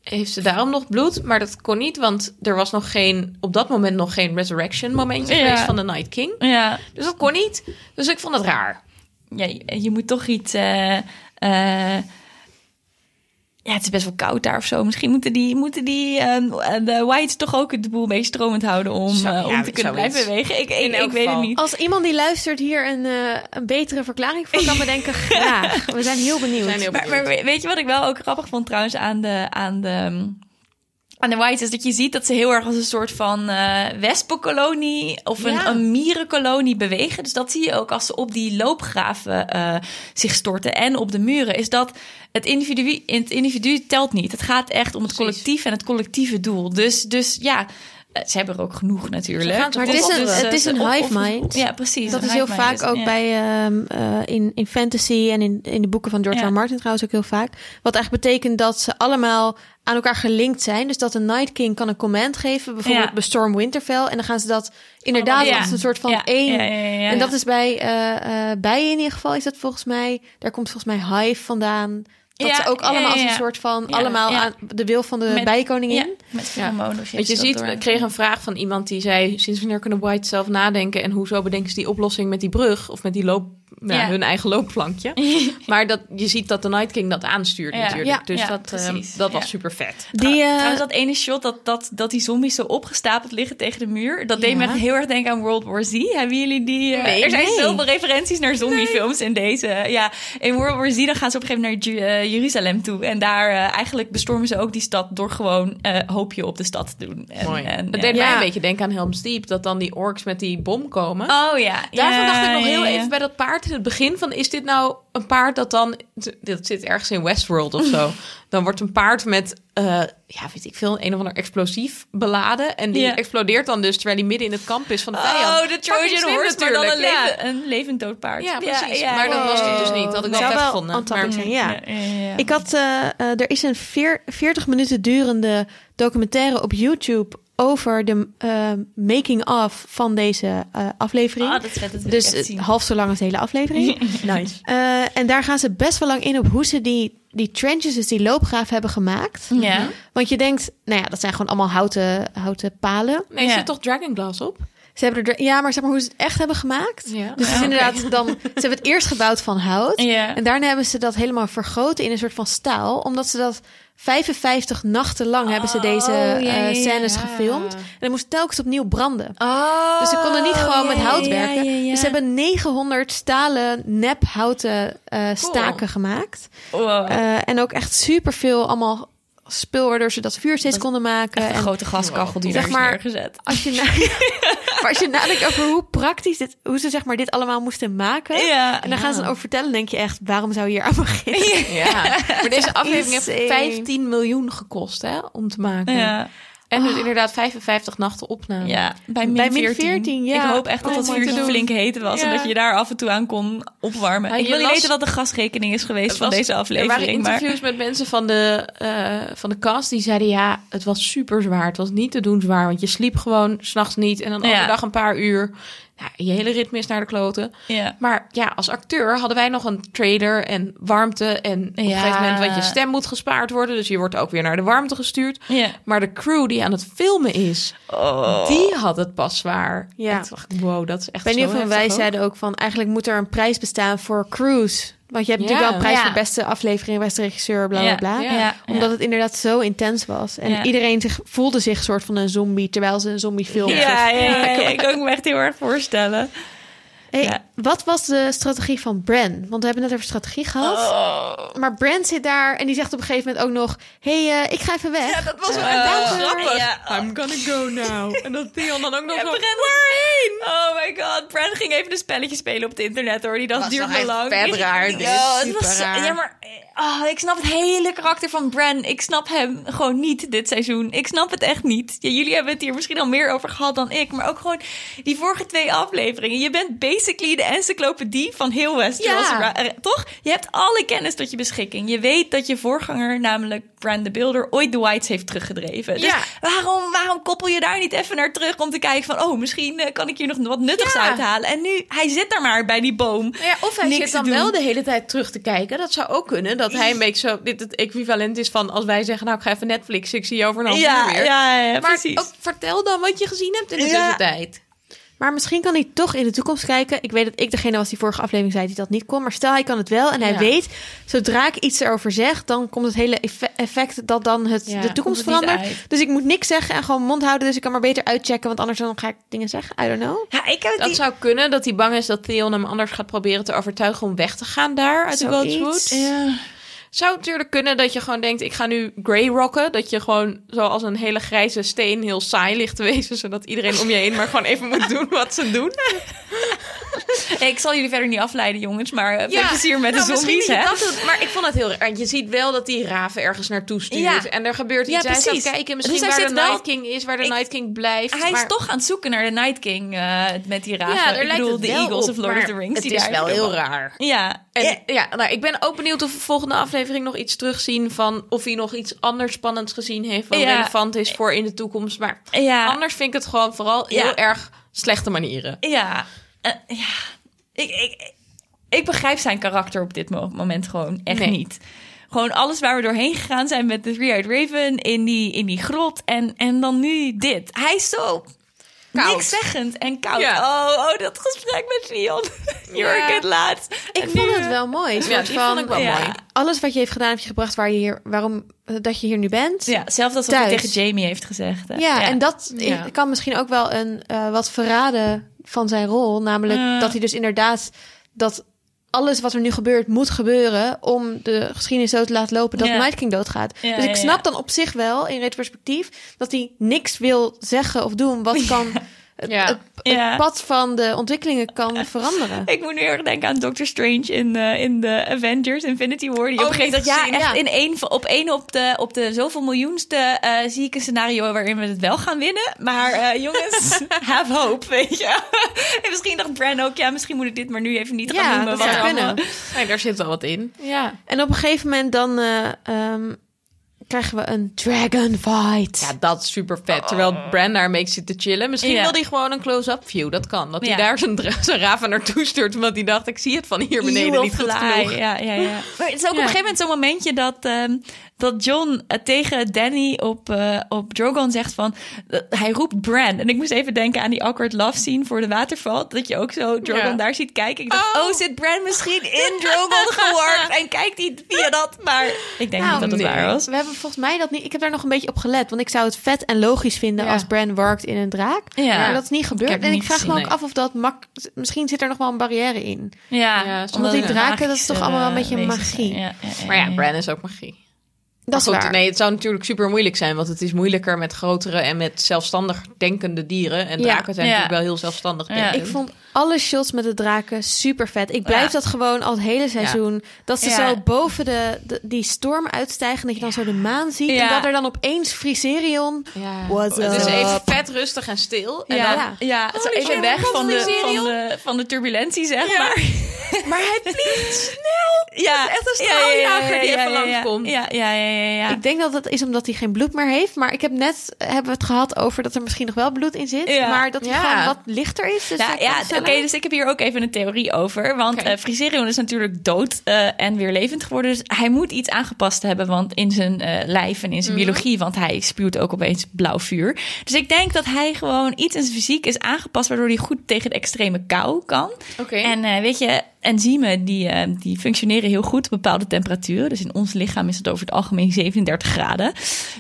heeft ze daarom nog bloed. Maar dat kon niet, want er was nog geen, op dat moment nog geen resurrection momentje Ja. geweest van de Night King. Ja, Dus dat kon niet. Dus ik vond het raar. ja je, je moet toch iets... eh, eh, ja, het is best wel koud daar of zo. Misschien moeten die, moeten die ehm, de Whites toch ook de boel beetje stromend houden om, Zo, eh, ja, om te kunnen zoiets. blijven bewegen. Ik, ik, ik weet het niet. Als iemand die luistert hier een, eh, een betere verklaring voor kan bedenken, graag. We zijn heel benieuwd. We zijn heel Maar, benieuwd. maar weet je wat ik wel ook grappig vond trouwens aan de, aan de, aan de Whites? Is dat je ziet dat ze heel erg als een soort van eh wespenkolonie of een, Ja. een mierenkolonie bewegen. Dus dat zie je ook als ze op die loopgraven eh, zich storten en op de muren. Is dat het individu, het individu telt niet. Het gaat echt om het collectief en het collectieve doel. Dus, dus ja... eh, Ze hebben er ook genoeg natuurlijk. Maar het is een- het is een hive mind. Ja, precies. Dat is heel vaak ook ja. bij ehm, eh, in, in fantasy en in, in de boeken van George Ja. R. Martin trouwens ook heel vaak. Wat eigenlijk betekent dat ze allemaal aan elkaar gelinkt zijn. Dus dat een Night King kan een command geven, bijvoorbeeld Ja. bestorm Winterfell. En dan gaan ze dat inderdaad als een soort van één. En dat is bij bij in ieder geval is dat volgens mij. Daar komt volgens mij Hive vandaan. Dat Ja, ze ook ja, allemaal ja, als een soort van Ja, allemaal ja. aan de wil van de Met- bijkoningin. Ja, met pheromonen. of Want je ziet, door- kregen een vraag van iemand die zei... sinds wanneer kunnen White zelf nadenken... en hoezo bedenken ze die oplossing met die brug... of met die loop, nou, Ja. hun eigen loopplankje. maar dat, je ziet dat de Night King dat aanstuurt Ja. natuurlijk. Ja. Dus Ja, dat, eh, precies. dat was super vet. Die, eh, Trouwens, dat ene shot dat, dat, dat die zombies zo opgestapeld liggen tegen de muur. Dat deed me heel erg denken aan World War Z. Hebben jullie die? eh, Nee, er zijn nee. zoveel referenties naar zombiefilms in deze. Ja, in World War Z dan gaan ze op een gegeven moment naar eh, Jeruzalem toe. En daar eh, eigenlijk bestormen ze ook die stad door gewoon eh hoopje op de stad te doen. En, Mooi. En, ja. deed Ja. mij een beetje denken aan Helm's Deep... dat dan die orks met die bom komen. Oh ja. Daarvan Ja, dacht ik nog heel ja, ja. even bij dat paard in het begin van... is dit nou een paard dat dan... Dat zit ergens in Westworld of zo. Dan wordt een paard met, eh, ja, weet ik veel... een of ander explosief beladen. En die explodeert dan dus terwijl hij midden in het kamp is van de vijand. Oh, de Trojan horse, maar dan een, natuurlijk, ja. leven, een levend dood paard. Ja, precies. ja, maar dat was het dus niet. Dat had ik wel vet wel gevonden. Maar- zijn, ja. Ja, ja, ja. Ik had, eh, eh, er is een veer- 40 minuten durende documentaire op YouTube over de eh, making of van deze eh, aflevering. Ah, dat is vet, dat wil ik dus half zo lang als de hele aflevering. Nice. Eh, en daar gaan ze best wel lang in op hoe ze die, die trenches, dus die loopgraven hebben gemaakt. Ja. Want je denkt, nou ja, dat zijn gewoon allemaal houten, houten palen. Nee, Ja. zit toch Dragonglass op? Ze hebben er, ja, maar zeg maar hoe ze het echt hebben gemaakt. Ja. Dus het is inderdaad dan, ze hebben het eerst gebouwd van hout. Ja. En daarna hebben ze dat helemaal vergroten in een soort van staal. Omdat ze dat 55 nachten lang hebben ze deze ja, eh, scènes gefilmd. En dan moest telkens opnieuw branden. Oh, Dus ze konden niet gewoon met hout werken. Dus ze hebben 900 stalen nephouten eh staken gemaakt. Wow. Eh, en ook echt superveel allemaal spul waardoor ze dat vuur steeds konden maken. Een En grote gaskachel die Zeg maar- neergezet. als je, na maar als je nadenkt over hoe praktisch dit, hoe ze zeg maar dit allemaal moesten maken. Ja. En dan gaan ze erover vertellen, denk je echt, waarom zou je hier aan beginnen? Ja. Maar deze aflevering heeft insane. 15 miljoen gekost hè, om te maken. Ja. En dus inderdaad 55 nachten opname. ja, bij min Bij min 14. 14, ja. Ik hoop echt dat Oh, het mooi vuur te zo flink heet was. En dat je daar af en toe aan kon opwarmen. Ja, ik je wil niet las- weten wat de gasrekening is geweest van deze Er waren aflevering. Maar interviews met mensen van de, eh, van de cast die zeiden... ja, het was super zwaar. Het was niet te doen zwaar. Want je sliep gewoon s'nachts niet. En dan Ja. overdag een paar uur. Ja, je hele ritme is naar de kloten. ja. Maar ja, als acteur hadden wij nog een trailer en warmte. En op een Ja. gegeven moment, want je stem moet gespaard worden. Dus je wordt ook weer naar de warmte gestuurd. Ja. Maar de crew die aan het filmen is, Oh. die had het pas zwaar. Ja. Toen dacht ik, wow, dat is echt Ik niet zo of wij ook. zeiden ook van, eigenlijk moet er een prijs bestaan voor cruise. Want je hebt natuurlijk wel een prijs Ja. voor beste aflevering, beste regisseur, bla bla bla. ja. Ja. Omdat het inderdaad zo intens was. En Ja. iedereen zich, voelde zich soort van een zombie, terwijl ze een zombiefilm Ja, ja, ja, ja, ik kan me echt heel erg voorstellen. Hey, Ja. Wat was de strategie van Bran? Want we hebben net over strategie gehad. Oh. Maar Bran zit daar en die zegt op een gegeven moment ook nog... hey, eh, ik ga even weg. Ja, dat was wel Eh, echt grappig. Ja. I'm gonna go now. En dat Theon dan ook nog Ja, zo... Bran waarheen? Oh my god, Bran ging even een spelletje spelen op het internet hoor. Die dacht Was duurt me lang. vet raar, dit. Ja, het Super was, raar. ja, maar oh, ik snap het hele karakter van Bran. Ik snap hem gewoon niet dit seizoen. Ik snap het echt niet. Ja, jullie hebben het hier misschien al meer over gehad dan ik. Maar ook gewoon die vorige twee afleveringen. Je bent basically de encyclopedie van heel Westeros. Ja. Ra- eh, Toch? Je hebt alle kennis tot je beschikking. Je weet dat je voorganger, namelijk Bran the Builder, ooit de Whites heeft teruggedreven. Dus Ja. waarom, waarom koppel je daar niet even naar terug om te kijken van... oh, misschien eh, kan ik hier nog wat nuttigs Ja. uithalen. En nu, hij zit daar maar bij die boom. Ja, of hij zit dan wel de hele tijd terug te kijken. Dat zou ook kunnen. dat hij een beetje zo dit het equivalent is van als wij zeggen, nou ik ga even Netflix, ik zie je over een half uur weer. ja, ja, maar precies. ook vertel dan wat je gezien hebt in de tussentijd. Maar misschien kan hij toch in de toekomst kijken. Ik weet dat ik degene was die vorige aflevering zei die dat niet kon. Maar stel hij kan het wel en hij Ja. weet, zodra ik iets erover zeg, dan komt het hele effe- effect dat dan het, Ja, de toekomst het verandert. Dus ik moet niks zeggen en gewoon mond houden. Dus ik kan maar beter uitchecken, want anders dan ga ik dingen zeggen. I don't know. Ja, ik heb Dat die... zou kunnen, dat hij bang is dat Theon hem anders gaat proberen te overtuigen om weg te gaan daar uit de Zoiets. Godswood. Ja. Zou natuurlijk kunnen dat je gewoon denkt, ik ga nu grey rocken. Dat je gewoon zoals een hele grijze steen heel saai ligt te wezen. Zodat iedereen om je heen maar gewoon even moet doen wat ze doen. Ik zal jullie verder niet afleiden, jongens, maar plezier met nou, de misschien zombies, hè? dat doet, maar ik vond het heel raar. Je ziet wel dat die raven ergens naartoe stuurt. Ja. En er gebeurt Ja, iets. hij precies. staat kijken misschien Dus hij waar de wel- Night King is, waar de Ik- Night King blijft. Hij maar... is toch aan het zoeken naar de Night King eh, met die raven. Ja, ik lijkt bedoel, het de Eagles op, of Lord of the Rings. Het die is daar wel heel raar. Ja. En Ja. ja, nou, ik ben ook benieuwd of we volgende aflevering nog iets terugzien van of hij nog iets anders spannends gezien heeft wat Ja. relevant is voor in de toekomst. Maar Ja. anders vind ik het gewoon vooral heel Ja. erg slechte manieren. Ja, eh, ja. Ik, ik, ik begrijp zijn karakter op dit mo- moment gewoon echt Nee. niet. Gewoon alles waar we doorheen gegaan zijn met de Three-Eyed Raven in die, in die grot en, en dan nu dit. Hij is zo Koud. niks zeggend en koud. Ja. Oh, oh, dat gesprek met Sion. Jurk Ja. het laatst. Ik En vond nu, het wel mooi. Ja, die van, vond ik wel ja. mooi. Alles wat je heeft gedaan, heb je gebracht waar je hier, waarom dat je hier nu bent. Ja, zelfs als wat hij tegen Jamie heeft gezegd. hè. Ja, en dat Ja. kan misschien ook wel een eh, wat verraden van zijn rol. Namelijk Ja. dat hij dus inderdaad dat alles wat er nu gebeurt moet gebeuren om de geschiedenis zo te laten lopen dat Ja. Night King doodgaat. Ja, dus ik snap ja. dan op zich wel in retrospectief dat hij niks wil zeggen of doen wat kan het, Ja. het, het Ja. pad van de ontwikkelingen kan veranderen. Ik moet nu erg denken aan Doctor Strange in, eh, in de Avengers Infinity War. Die op Oh, een gegeven moment, ja, echt ja. in één, van- op één op de, op de zoveel miljoenste eh, zie ik een scenario waarin we het wel gaan winnen. Maar eh, jongens, have hope, weet je. en misschien dacht Bran ook, ja, misschien moet ik dit maar nu even niet gaan Ja, noemen. dat wat zou allemaal- kunnen. Nee, daar zit wel wat in. Ja. En op een gegeven moment dan eh, ehm, krijgen we een dragon fight. Ja, dat is super vet. Terwijl Bran daar een beetje zit te chillen. Misschien Ja. wil hij gewoon een close-up view. Dat kan. Dat hij daar zijn, raven naartoe stuurt. Omdat hij dacht, ik zie het van hier beneden niet goed genoeg. Ja, ja, ja. Maar het is ook op een gegeven moment zo'n momentje dat, ehm, dat John eh, tegen Danny op, eh, op Drogon zegt van... eh, hij roept Bran. En ik moest even denken aan die awkward love scene voor de waterval. Dat je ook zo Drogon Ja. daar ziet kijken. Ik dacht, oh. Oh. zit Bran misschien in Drogon geworkt? en kijkt hij via dat? Maar ik denk Nou, niet dat het nee. waar was. We hebben volgens mij dat niet. Ik heb daar nog een beetje op gelet. Want ik zou het vet en logisch vinden Ja. als Bran werkt in een draak. Ja. Maar dat is niet gebeurd. en ik vraag me ook nee. af of dat mak. Misschien zit er nog wel een barrière in. Ja, Ja, omdat omdat die draken, dat is toch allemaal een eh, beetje magie. zijn. Ja, ja, ja, Maar ja, ja. Bran is ook magie. Dat is Maar goed, waar. Nee, het zou natuurlijk super moeilijk zijn. Want het is moeilijker met grotere en met zelfstandig denkende dieren. En Ja. draken zijn Ja. natuurlijk wel heel zelfstandig Ja. denkend. Ik vond alle shots met de draken super vet. Ik blijf Ja. dat gewoon al het hele seizoen. Dat ze Ja. zo boven de, de- die storm uitstijgen. Dat je dan zo de maan ziet. Ja. En dat er dan opeens Friserion. Ja. What's Het is even vet rustig en stil. En Ja, dan, Ja. ja. zo Holy even weg van de, van, de, van de turbulentie, zeg maar. maar hij vliegt snel. Ja, echt een straaljager die even ja, langskomt. Ja, ja, ja, ja. ja. Ik denk dat het is omdat hij geen bloed meer heeft. Maar ik heb net hebben we het gehad over dat er misschien nog wel bloed in zit. Ja. Maar dat hij gewoon wat lichter is. Dus Ja, dat oké, dus ik heb hier ook even een theorie over. Want Oké. eh Friserion is natuurlijk dood eh, en weer levend geworden. Dus hij moet iets aangepast hebben want in zijn eh, lijf en in zijn biologie. Want hij spuwt ook opeens blauw vuur. Dus ik denk dat hij gewoon iets in zijn fysiek is aangepast... waardoor hij goed tegen de extreme kou kan. Oké. En weet je, enzymen die, eh, die functioneren heel goed op bepaalde temperaturen. Dus in ons lichaam is het over het algemeen 37 graden.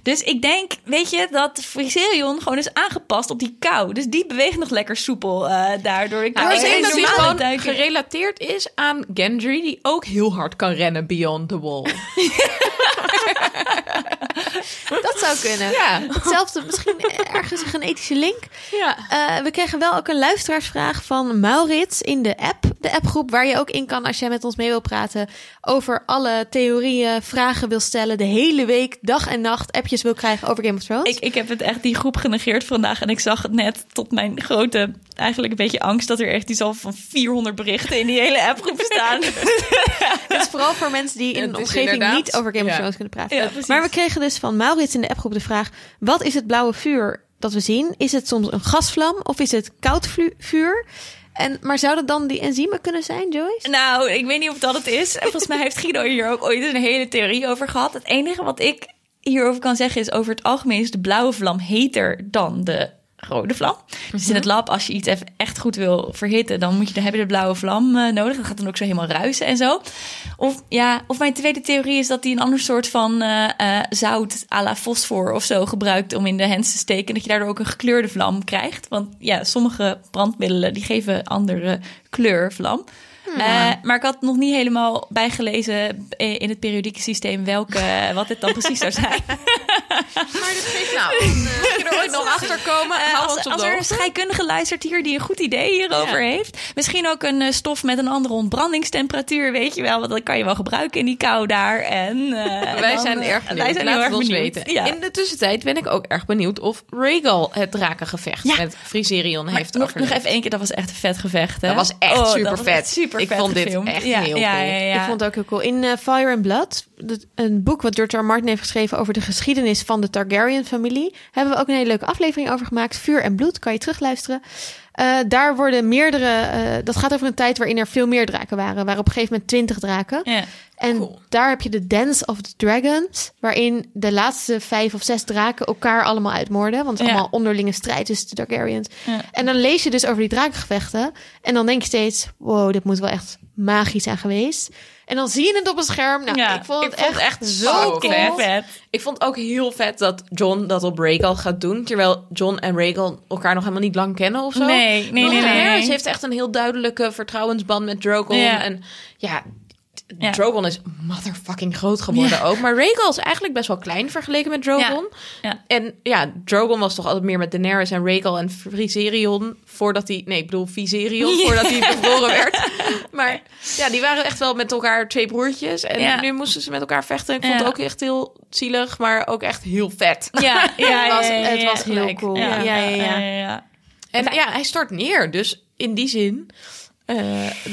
Dus ik denk, weet je, dat Friserion gewoon is aangepast op die kou. Dus die beweegt nog lekker soepel eh, daardoor. Ik Nou, denk dat die gewoon duiken- gerelateerd is aan Gendry, die ook heel hard kan rennen beyond the wall. Dat zou kunnen. Ja. Hetzelfde, misschien ergens een genetische link. ja. Eh, we kregen wel ook een luisteraarsvraag van Maurits in de app. De appgroep waar je ook in kan als jij met ons mee wil praten. Over alle theorieën, vragen wil stellen. De hele week, dag en nacht, appjes wil krijgen over Game of Thrones. Ik, ik heb het echt die groep genegeerd vandaag. En ik zag het net tot mijn grote, eigenlijk een beetje angst... dat er echt iets al van 400 berichten in die hele appgroep staan. Het is vooral voor mensen die in een omgeving niet over Game of. Thrones kunnen praten. Ja, precies. maar we kregen dus van Maurits in de appgroep de vraag... wat is het blauwe vuur dat we zien? Is het soms een gasvlam of is het koud vuur? En, maar zou dat dan die enzymen kunnen zijn, Joyce? Nou, ik weet niet of dat het is. En volgens mij heeft Guido hier ook ooit een hele theorie over gehad. Het enige wat ik hierover kan zeggen is... over het algemeen is de blauwe vlam heter dan de rode vlam. Dus in het lab, als je iets even echt goed wil verhitten... dan, moet je, dan heb je de blauwe vlam eh, nodig. Dat gaat dan ook zo helemaal ruisen en zo. Of, ja, of mijn tweede theorie is dat hij een ander soort van eh, eh, zout... à la fosfor of zo gebruikt om in de hens te steken... dat je daardoor ook een gekleurde vlam krijgt. Want ja, sommige brandmiddelen die geven andere kleur vlam. Eh, maar ik had nog niet helemaal bijgelezen eh, in het periodieke systeem welke, wat dit dan precies zou zijn. Maar dit geeft nou, als je er ooit nog achter komen, Eh, als, er een scheikundige luistert hier die een goed idee hierover heeft. Misschien ook een eh, stof met een andere ontbrandingstemperatuur, weet je wel. Want dat kan je wel gebruiken in die kou daar. En, eh, Wij dan, zijn eh, erg benieuwd. Wij zijn Laat heel het erg ons benieuwd. weten. Ja. In de tussentijd ben ik ook erg benieuwd of Rhaegal het drakengevecht Ja. met Friserion heeft nog, nog even één keer, dat was echt een vet gevecht. Hè? Dat was echt Oh, super vet. Super Ik vond dit echt ja, heel ja, cool. Ja, ja, Ik vond het ook heel cool. In eh, Fire and Blood, een boek wat George R. R. Martin heeft geschreven over de geschiedenis van de Targaryen-familie, hebben we ook een hele leuke aflevering over gemaakt. Vuur en bloed, kan je terugluisteren. Eh, daar worden meerdere, eh, dat gaat over een tijd waarin er veel meer draken waren. Waar op een gegeven moment twintig draken. Ja. En Cool. daar heb je de Dance of the Dragons, waarin de laatste vijf of zes draken elkaar allemaal uitmoorden. Want het is Ja. allemaal onderlinge strijd tussen de Targaryens. Ja. En dan lees je dus over die drakengevechten. En dan denk je steeds, wow, dit moet wel echt magisch zijn geweest. En dan zie je het op een scherm. Nou, Ja, ik vond het ik vond echt, echt zo cool. Vet. Ik vond ook heel vet dat John dat op Rhaegal gaat doen. Terwijl John en Rhaegal elkaar nog helemaal niet lang kennen of zo. Nee, nee, nee, Want nee, Daenerys nee. heeft echt een heel duidelijke vertrouwensband met Drogon. Ja. En ja, Ja. Drogon is motherfucking groot geworden Ja. ook. Maar Rhaegal is eigenlijk best wel klein vergeleken met Drogon. Ja. En ja, Drogon was toch altijd meer met Daenerys en Rhaegal en Viserion voordat hij... Nee, ik bedoel Viserion, voordat hij bevroren werd. Maar ja, die waren echt wel met elkaar twee broertjes. En nu moesten ze met elkaar vechten. Ik vond het ook echt heel zielig, maar ook echt heel vet. Ja, Het was- het was heel cool. Ja, ja. ja. En ja, hij stort neer. Dus in die zin eh,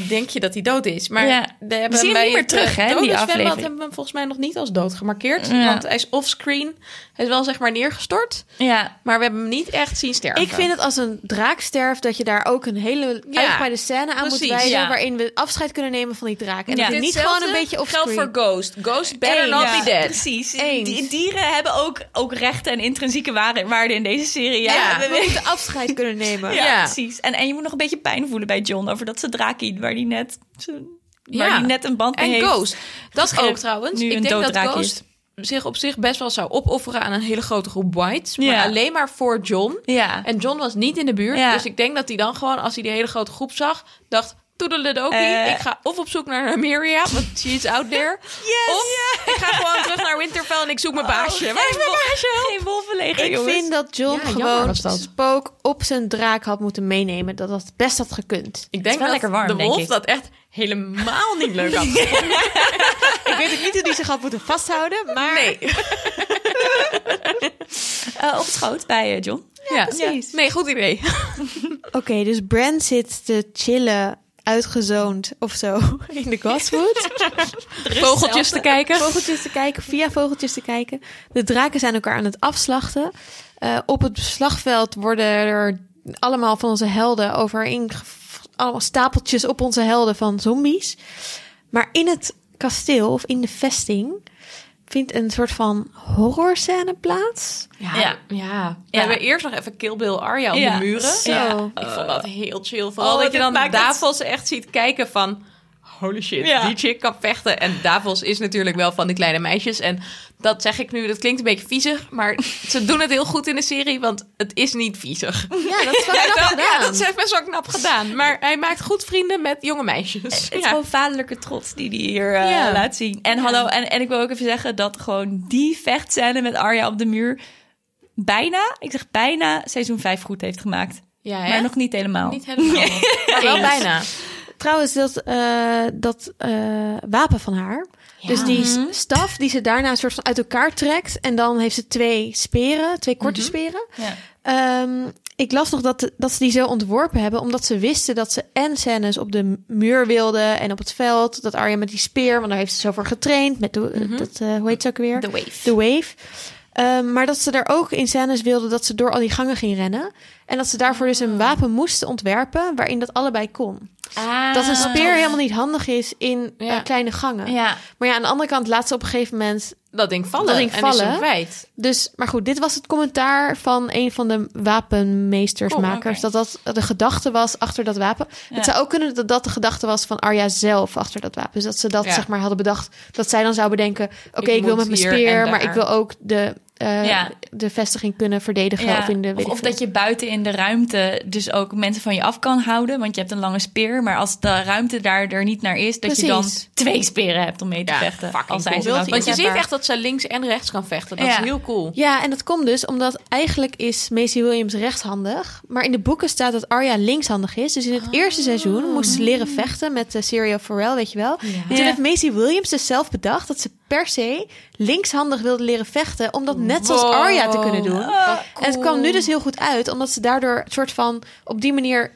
denk je dat hij dood is. Maar Ja. we hebben We zien hem bij niet meer het, terug, eh, hè, in die aflevering. hebben we hem volgens mij nog niet als dood gemarkeerd. Ja. Want hij is offscreen. Hij is wel zeg maar neergestort. Ja. Maar we hebben hem niet echt zien sterven. Ik vind het als een draak sterft, dat je daar ook een hele Ja, uitgebreide scène aan moet wijden. ja. Waarin we afscheid kunnen nemen van die draak. En Ja. dat je niet gewoon een beetje geldt offscreen. voor Ghost. Ghost better Eens. not be dead. Precies. Die dieren hebben ook, ook rechten en intrinsieke waarde, waarde in deze serie. Ja, Ja, we- We moeten afscheid kunnen nemen. ja, Ja. precies. En, en je moet nog een beetje pijn voelen bij John over dat ze draakje, waar die net, waar Ja. die net een band mee En heeft. Ghost. Dat ook trouwens. nu Ik denk dat Ghost zich op zich best wel zou opofferen aan een hele grote groep whites. Maar Ja. alleen maar voor John. Ja. En John was niet in de buurt. Ja. Dus ik denk dat hij dan gewoon, als hij die hele grote groep zag, dacht... Toedeledokie, Eh. ik ga of op zoek naar Nymeria, want she is out there. Yes! Of ik ga gewoon terug naar Winterfell en ik zoek mijn baasje. Oh, Waar is mijn baasje? Geen wolvenleger, Ik jongens. vind dat John Ja, gewoon spook op zijn draak had moeten meenemen. Dat dat best had gekund. Ik denk wel dat lekker warm, de wolf dat echt helemaal niet leuk had. Ik weet ook niet hoe die zich had moeten vasthouden, maar... Nee. Eh, op het schoot bij eh, John. Ja, precies. Nee, goed idee. Oké, dus Bran zit te chillen, uitgezoond of zo, in de Godswood. Vogeltjes te kijken. vogeltjes te kijken, via vogeltjes te kijken. De draken zijn elkaar aan het afslachten. Eh, op het slagveld worden er allemaal van onze helden overeen... Allemaal stapeltjes op onze helden van zombies. Maar in het kasteel of in de vesting vindt een soort van horrorscène plaats. Ja, Ja. ja. We hebben eerst nog even Kill Bill Arya op Ja. de muren. Zo. Ja. Ik vond dat heel chill. Vooral Oh, dat je dan Davos echt ziet kijken van... Holy shit, Ja. die chick kan vechten. En Davos is natuurlijk wel van de kleine meisjes. En dat zeg ik nu, dat klinkt een beetje viezig. Maar ze doen het heel goed in de serie, want het is niet viezig. Ja, dat is wel knap Ja, gedaan. dat is best wel knap gedaan. Maar hij maakt goed vrienden met jonge meisjes. Het is Ja. gewoon vaderlijke trots die die hier eh, Ja. laat zien. En hallo, en, en ik wil ook even zeggen dat gewoon die vechtscène met Arya op de muur bijna, ik zeg bijna, seizoen 5 goed heeft gemaakt. Ja, hè? Maar nog niet helemaal. Niet helemaal. maar wel bijna. Trouwens, dat, eh, dat eh, wapen van haar. Dus die staf die ze daarna een soort van uit elkaar trekt. En dan heeft ze twee speren, twee korte speren. Ja. Ehm, ik las nog dat, dat ze die zo ontworpen hebben. Omdat ze wisten dat ze en scènes op de muur wilden. En op het veld. Dat Arya met die speer. Want daar heeft ze zo voor getraind. Met de, dat, eh, hoe heet ze ook weer? The Wave. The Wave. Ehm, maar dat ze daar ook in scènes wilden dat ze door al die gangen ging rennen. En dat ze daarvoor dus een wapen moesten ontwerpen waarin dat allebei kon. dat een speer helemaal niet handig is in eh, kleine gangen. Ja. Maar ja, aan de andere kant laat ze op een gegeven moment Dat ding vallen Dat ding en is vallen. hem kwijt. Dus, maar goed, dit was het commentaar van een van de wapenmeestersmakers. Oh, Dat dat de gedachte was achter dat wapen. Het zou ook kunnen dat dat de gedachte was van Arya zelf achter dat wapen. Dus dat ze dat zeg maar hadden bedacht. Dat zij dan zou bedenken: oké, Ik ik, wil met mijn speer, en maar ik wil ook de, eh, Ja. de vestiging kunnen verdedigen. Ja. Of, in de, of, dat je buiten in de ruimte dus ook mensen van je af kan houden. Want je hebt een lange speer. Maar als de ruimte daar er niet naar is, dat je dan twee speren hebt om mee te Ja, vechten. fucking Al zijn cool. ze Want je ziet echt dat ze links en rechts kan vechten. Dat Ja. is heel cool. Ja, en dat komt dus omdat eigenlijk is Macy Williams rechtshandig. Maar in de boeken staat dat Arya linkshandig is. Dus in het eerste seizoen moest ze leren vechten met Syrio Farrell, weet je wel. En toen Ja. heeft Macy Williams dus zelf bedacht dat ze per se linkshandig wilde leren vechten. Om dat net zoals. Arya te kunnen doen. Ah, En het kwam nu dus heel goed uit, omdat ze daardoor een soort van op die manier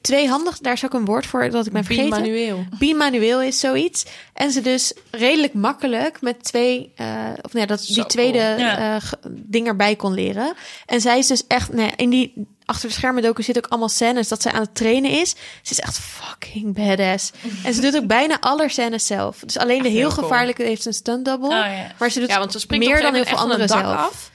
tweehandig, daar is ook een woord voor dat ik ben vergeten. Manueel. Bimanueel is zoiets. En ze dus redelijk makkelijk met twee, eh, of nee, dat die tweede cool. Ja. eh, ding erbij kon leren. En zij is dus echt, nee, in die achter de schermen docu zit ook allemaal scènes dat zij aan het trainen is. Ze is echt fucking badass. En ze doet ook bijna alle scènes zelf. Dus alleen de heel, heel cool. gevaarlijke heeft een stunt double. Oh, ja. Maar ze doet Ja, want ze springt meer op een dan heel veel andere zelf. af.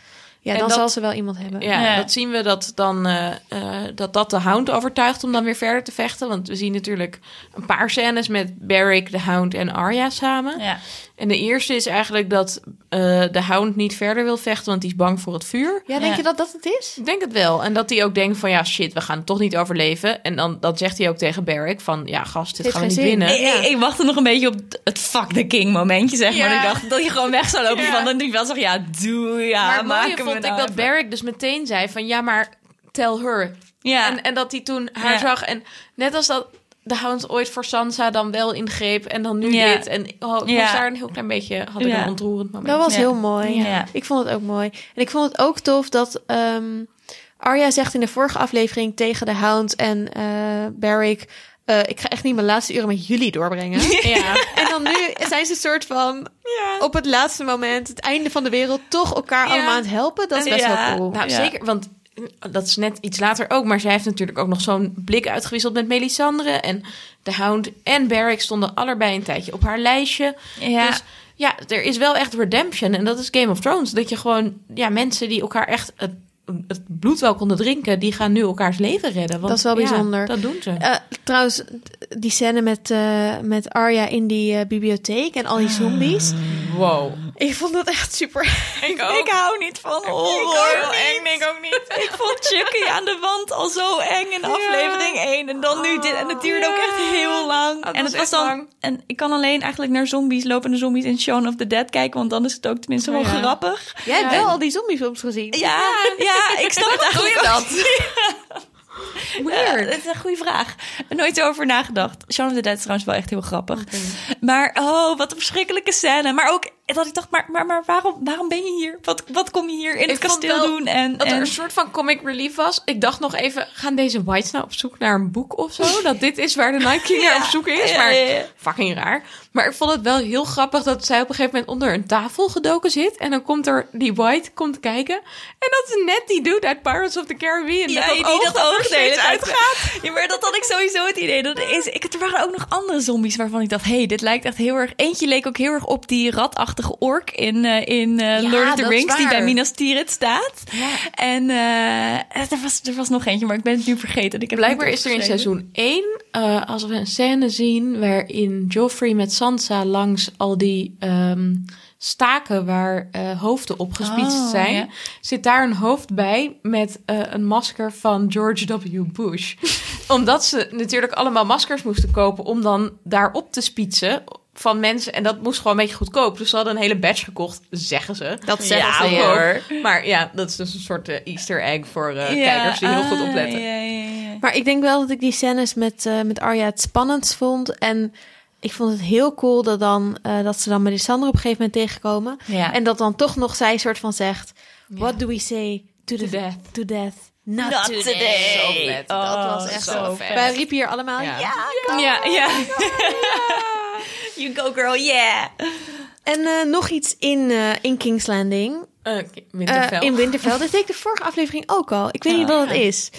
Ja, dan dat- zal ze wel iemand hebben. Ja, Ja. dat zien we dat dan eh, eh, dat dat de Hound overtuigt om dan weer verder te vechten. Want we zien natuurlijk een paar scènes met Barrick, de Hound en Arya samen. Ja. En de eerste is eigenlijk dat eh, de Hound niet verder wil vechten, want die is bang voor het vuur. Ja, denk Ja. je dat dat het is? Ik denk het wel. En dat hij ook denkt van ja, shit, we gaan het toch niet overleven. En dan dat zegt hij ook tegen Barrick van ja, gast, dit gaan we niet zin. winnen. Ik, ik, ik wachtte nog een beetje op het fuck the king momentje, zeg maar. Ja. Ik dacht dat je gewoon weg zou lopen Ja. van. En ik wel zeg, ja, doe ja, maar maak hem vond ik nou dat. Barrick dus meteen zei van ja, maar tell her. Ja, En, en dat hij toen haar Ja. zag. En net als dat de Hound ooit voor Sansa dan wel ingreep. En dan nu Ja. dit. En oh, ik Ja. was daar een heel klein beetje... Had ik Ja. een ontroerend moment. Dat was Ja. heel mooi. Ja. Ik vond het ook mooi. En ik vond het ook tof dat ehm, Arya zegt in de vorige aflevering tegen de Hound en eh Barrick... eh, ik ga echt niet mijn laatste uren met jullie doorbrengen. Ja. en dan nu zijn ze een soort van op het laatste moment, het einde van de wereld, toch elkaar Ja. allemaal aan het helpen. Dat is best Ja. wel cool. Nou, Ja. zeker. Want dat is net iets later ook. Maar zij heeft natuurlijk ook nog zo'n blik uitgewisseld met Melisandre. En de Hound en Barrick stonden allebei een tijdje op haar lijstje. ja. Dus ja, er is wel echt redemption. En dat is Game of Thrones. Dat je gewoon, ja, mensen die elkaar echt het, het bloed wel konden drinken, die gaan nu elkaars leven redden. Want, Dat is wel ja, bijzonder. dat doen ze. Eh, trouwens, die scène met, eh, met Arya in die eh, bibliotheek en al die zombies. Wow. Ik vond dat echt super. Ik Ik hou niet van horror. eng, ik ook niet. Ik vond Chucky aan de wand al zo eng in aflevering 1. En dan nu dit. En het duurde ook echt heel lang. Het en was het was dan. lang. En ik kan alleen eigenlijk naar zombies, lopende zombies in Shaun of the Dead kijken. Want dan is het ook tenminste wel Ja. grappig. Jij hebt wel al die zombiefilms gezien. Ja, ja, ik snap het eigenlijk ook. dat? Ja, dat is een goede vraag. Nooit over nagedacht. Shaun of the Dead is trouwens wel echt heel grappig. Maar oh, wat een verschrikkelijke scène. Maar ook dat ik dacht, maar, maar, maar waarom, waarom ben je hier? Wat, wat kom je hier in het Ik kasteel doen? En, Dat er en- een soort van comic relief was. Ik dacht nog even, gaan deze Whites nou op zoek naar een boek of zo? Dat dit is waar de Night King naar op zoek is. Maar ja, ja. fucking raar. Maar ik vond het wel heel grappig dat zij op een gegeven moment onder een tafel gedoken zit. En dan komt er die White komt kijken. En dat is net die dude uit Pirates of the Caribbean. Ja, die oog dat oog de hele tijd. Ja, maar dat had ik sowieso het idee. Dat is, ik, er waren ook nog andere zombies waarvan ik dacht... hey, dit lijkt echt heel erg... Eentje leek ook heel erg op die ratachtige ork in, eh, in eh, Ja, Lord of the Rings... die bij Minas Tirith staat. En eh, er, was, er was nog eentje, maar ik ben het nu vergeten. Ik heb Blijkbaar is er in seizoen 1, eh, als we een scène zien waarin Joffrey met Sansa langs al die ehm, staken waar hoofden opgespietst Oh, zijn, ja. zit daar een hoofd bij met een masker van George W. Bush. Omdat ze natuurlijk allemaal maskers moesten kopen om dan daarop te spietsen van mensen. En dat moest gewoon een beetje goedkoop. Dus ze hadden een hele batch gekocht, zeggen ze. Dat Ja, zeggen ze. hoor. Maar ja, dat is dus een soort eh, easter egg voor eh, Ja, kijkers die heel goed ah, opletten. ja, ja, ja. Maar ik denk wel dat ik die scènes met, eh, met Arya het spannendst vond. En ik vond het heel cool dat, dan, eh, dat ze dan Melisandre op een gegeven moment tegenkomen. Ja. En dat dan toch nog zij soort van zegt... What do we say to, the, To death. To death. Not, Not today. today. Zo vet. Dat Oh, was echt zo zo vet. Wij riepen hier allemaal... Ja. Ja. Ja, ja. You go girl, yeah. En eh, nog iets in, eh, in King's Landing. Eh, Winterfell. in Winterfell. Dat deed ik de vorige aflevering ook al. Ik weet Oh, niet wat ja. het is.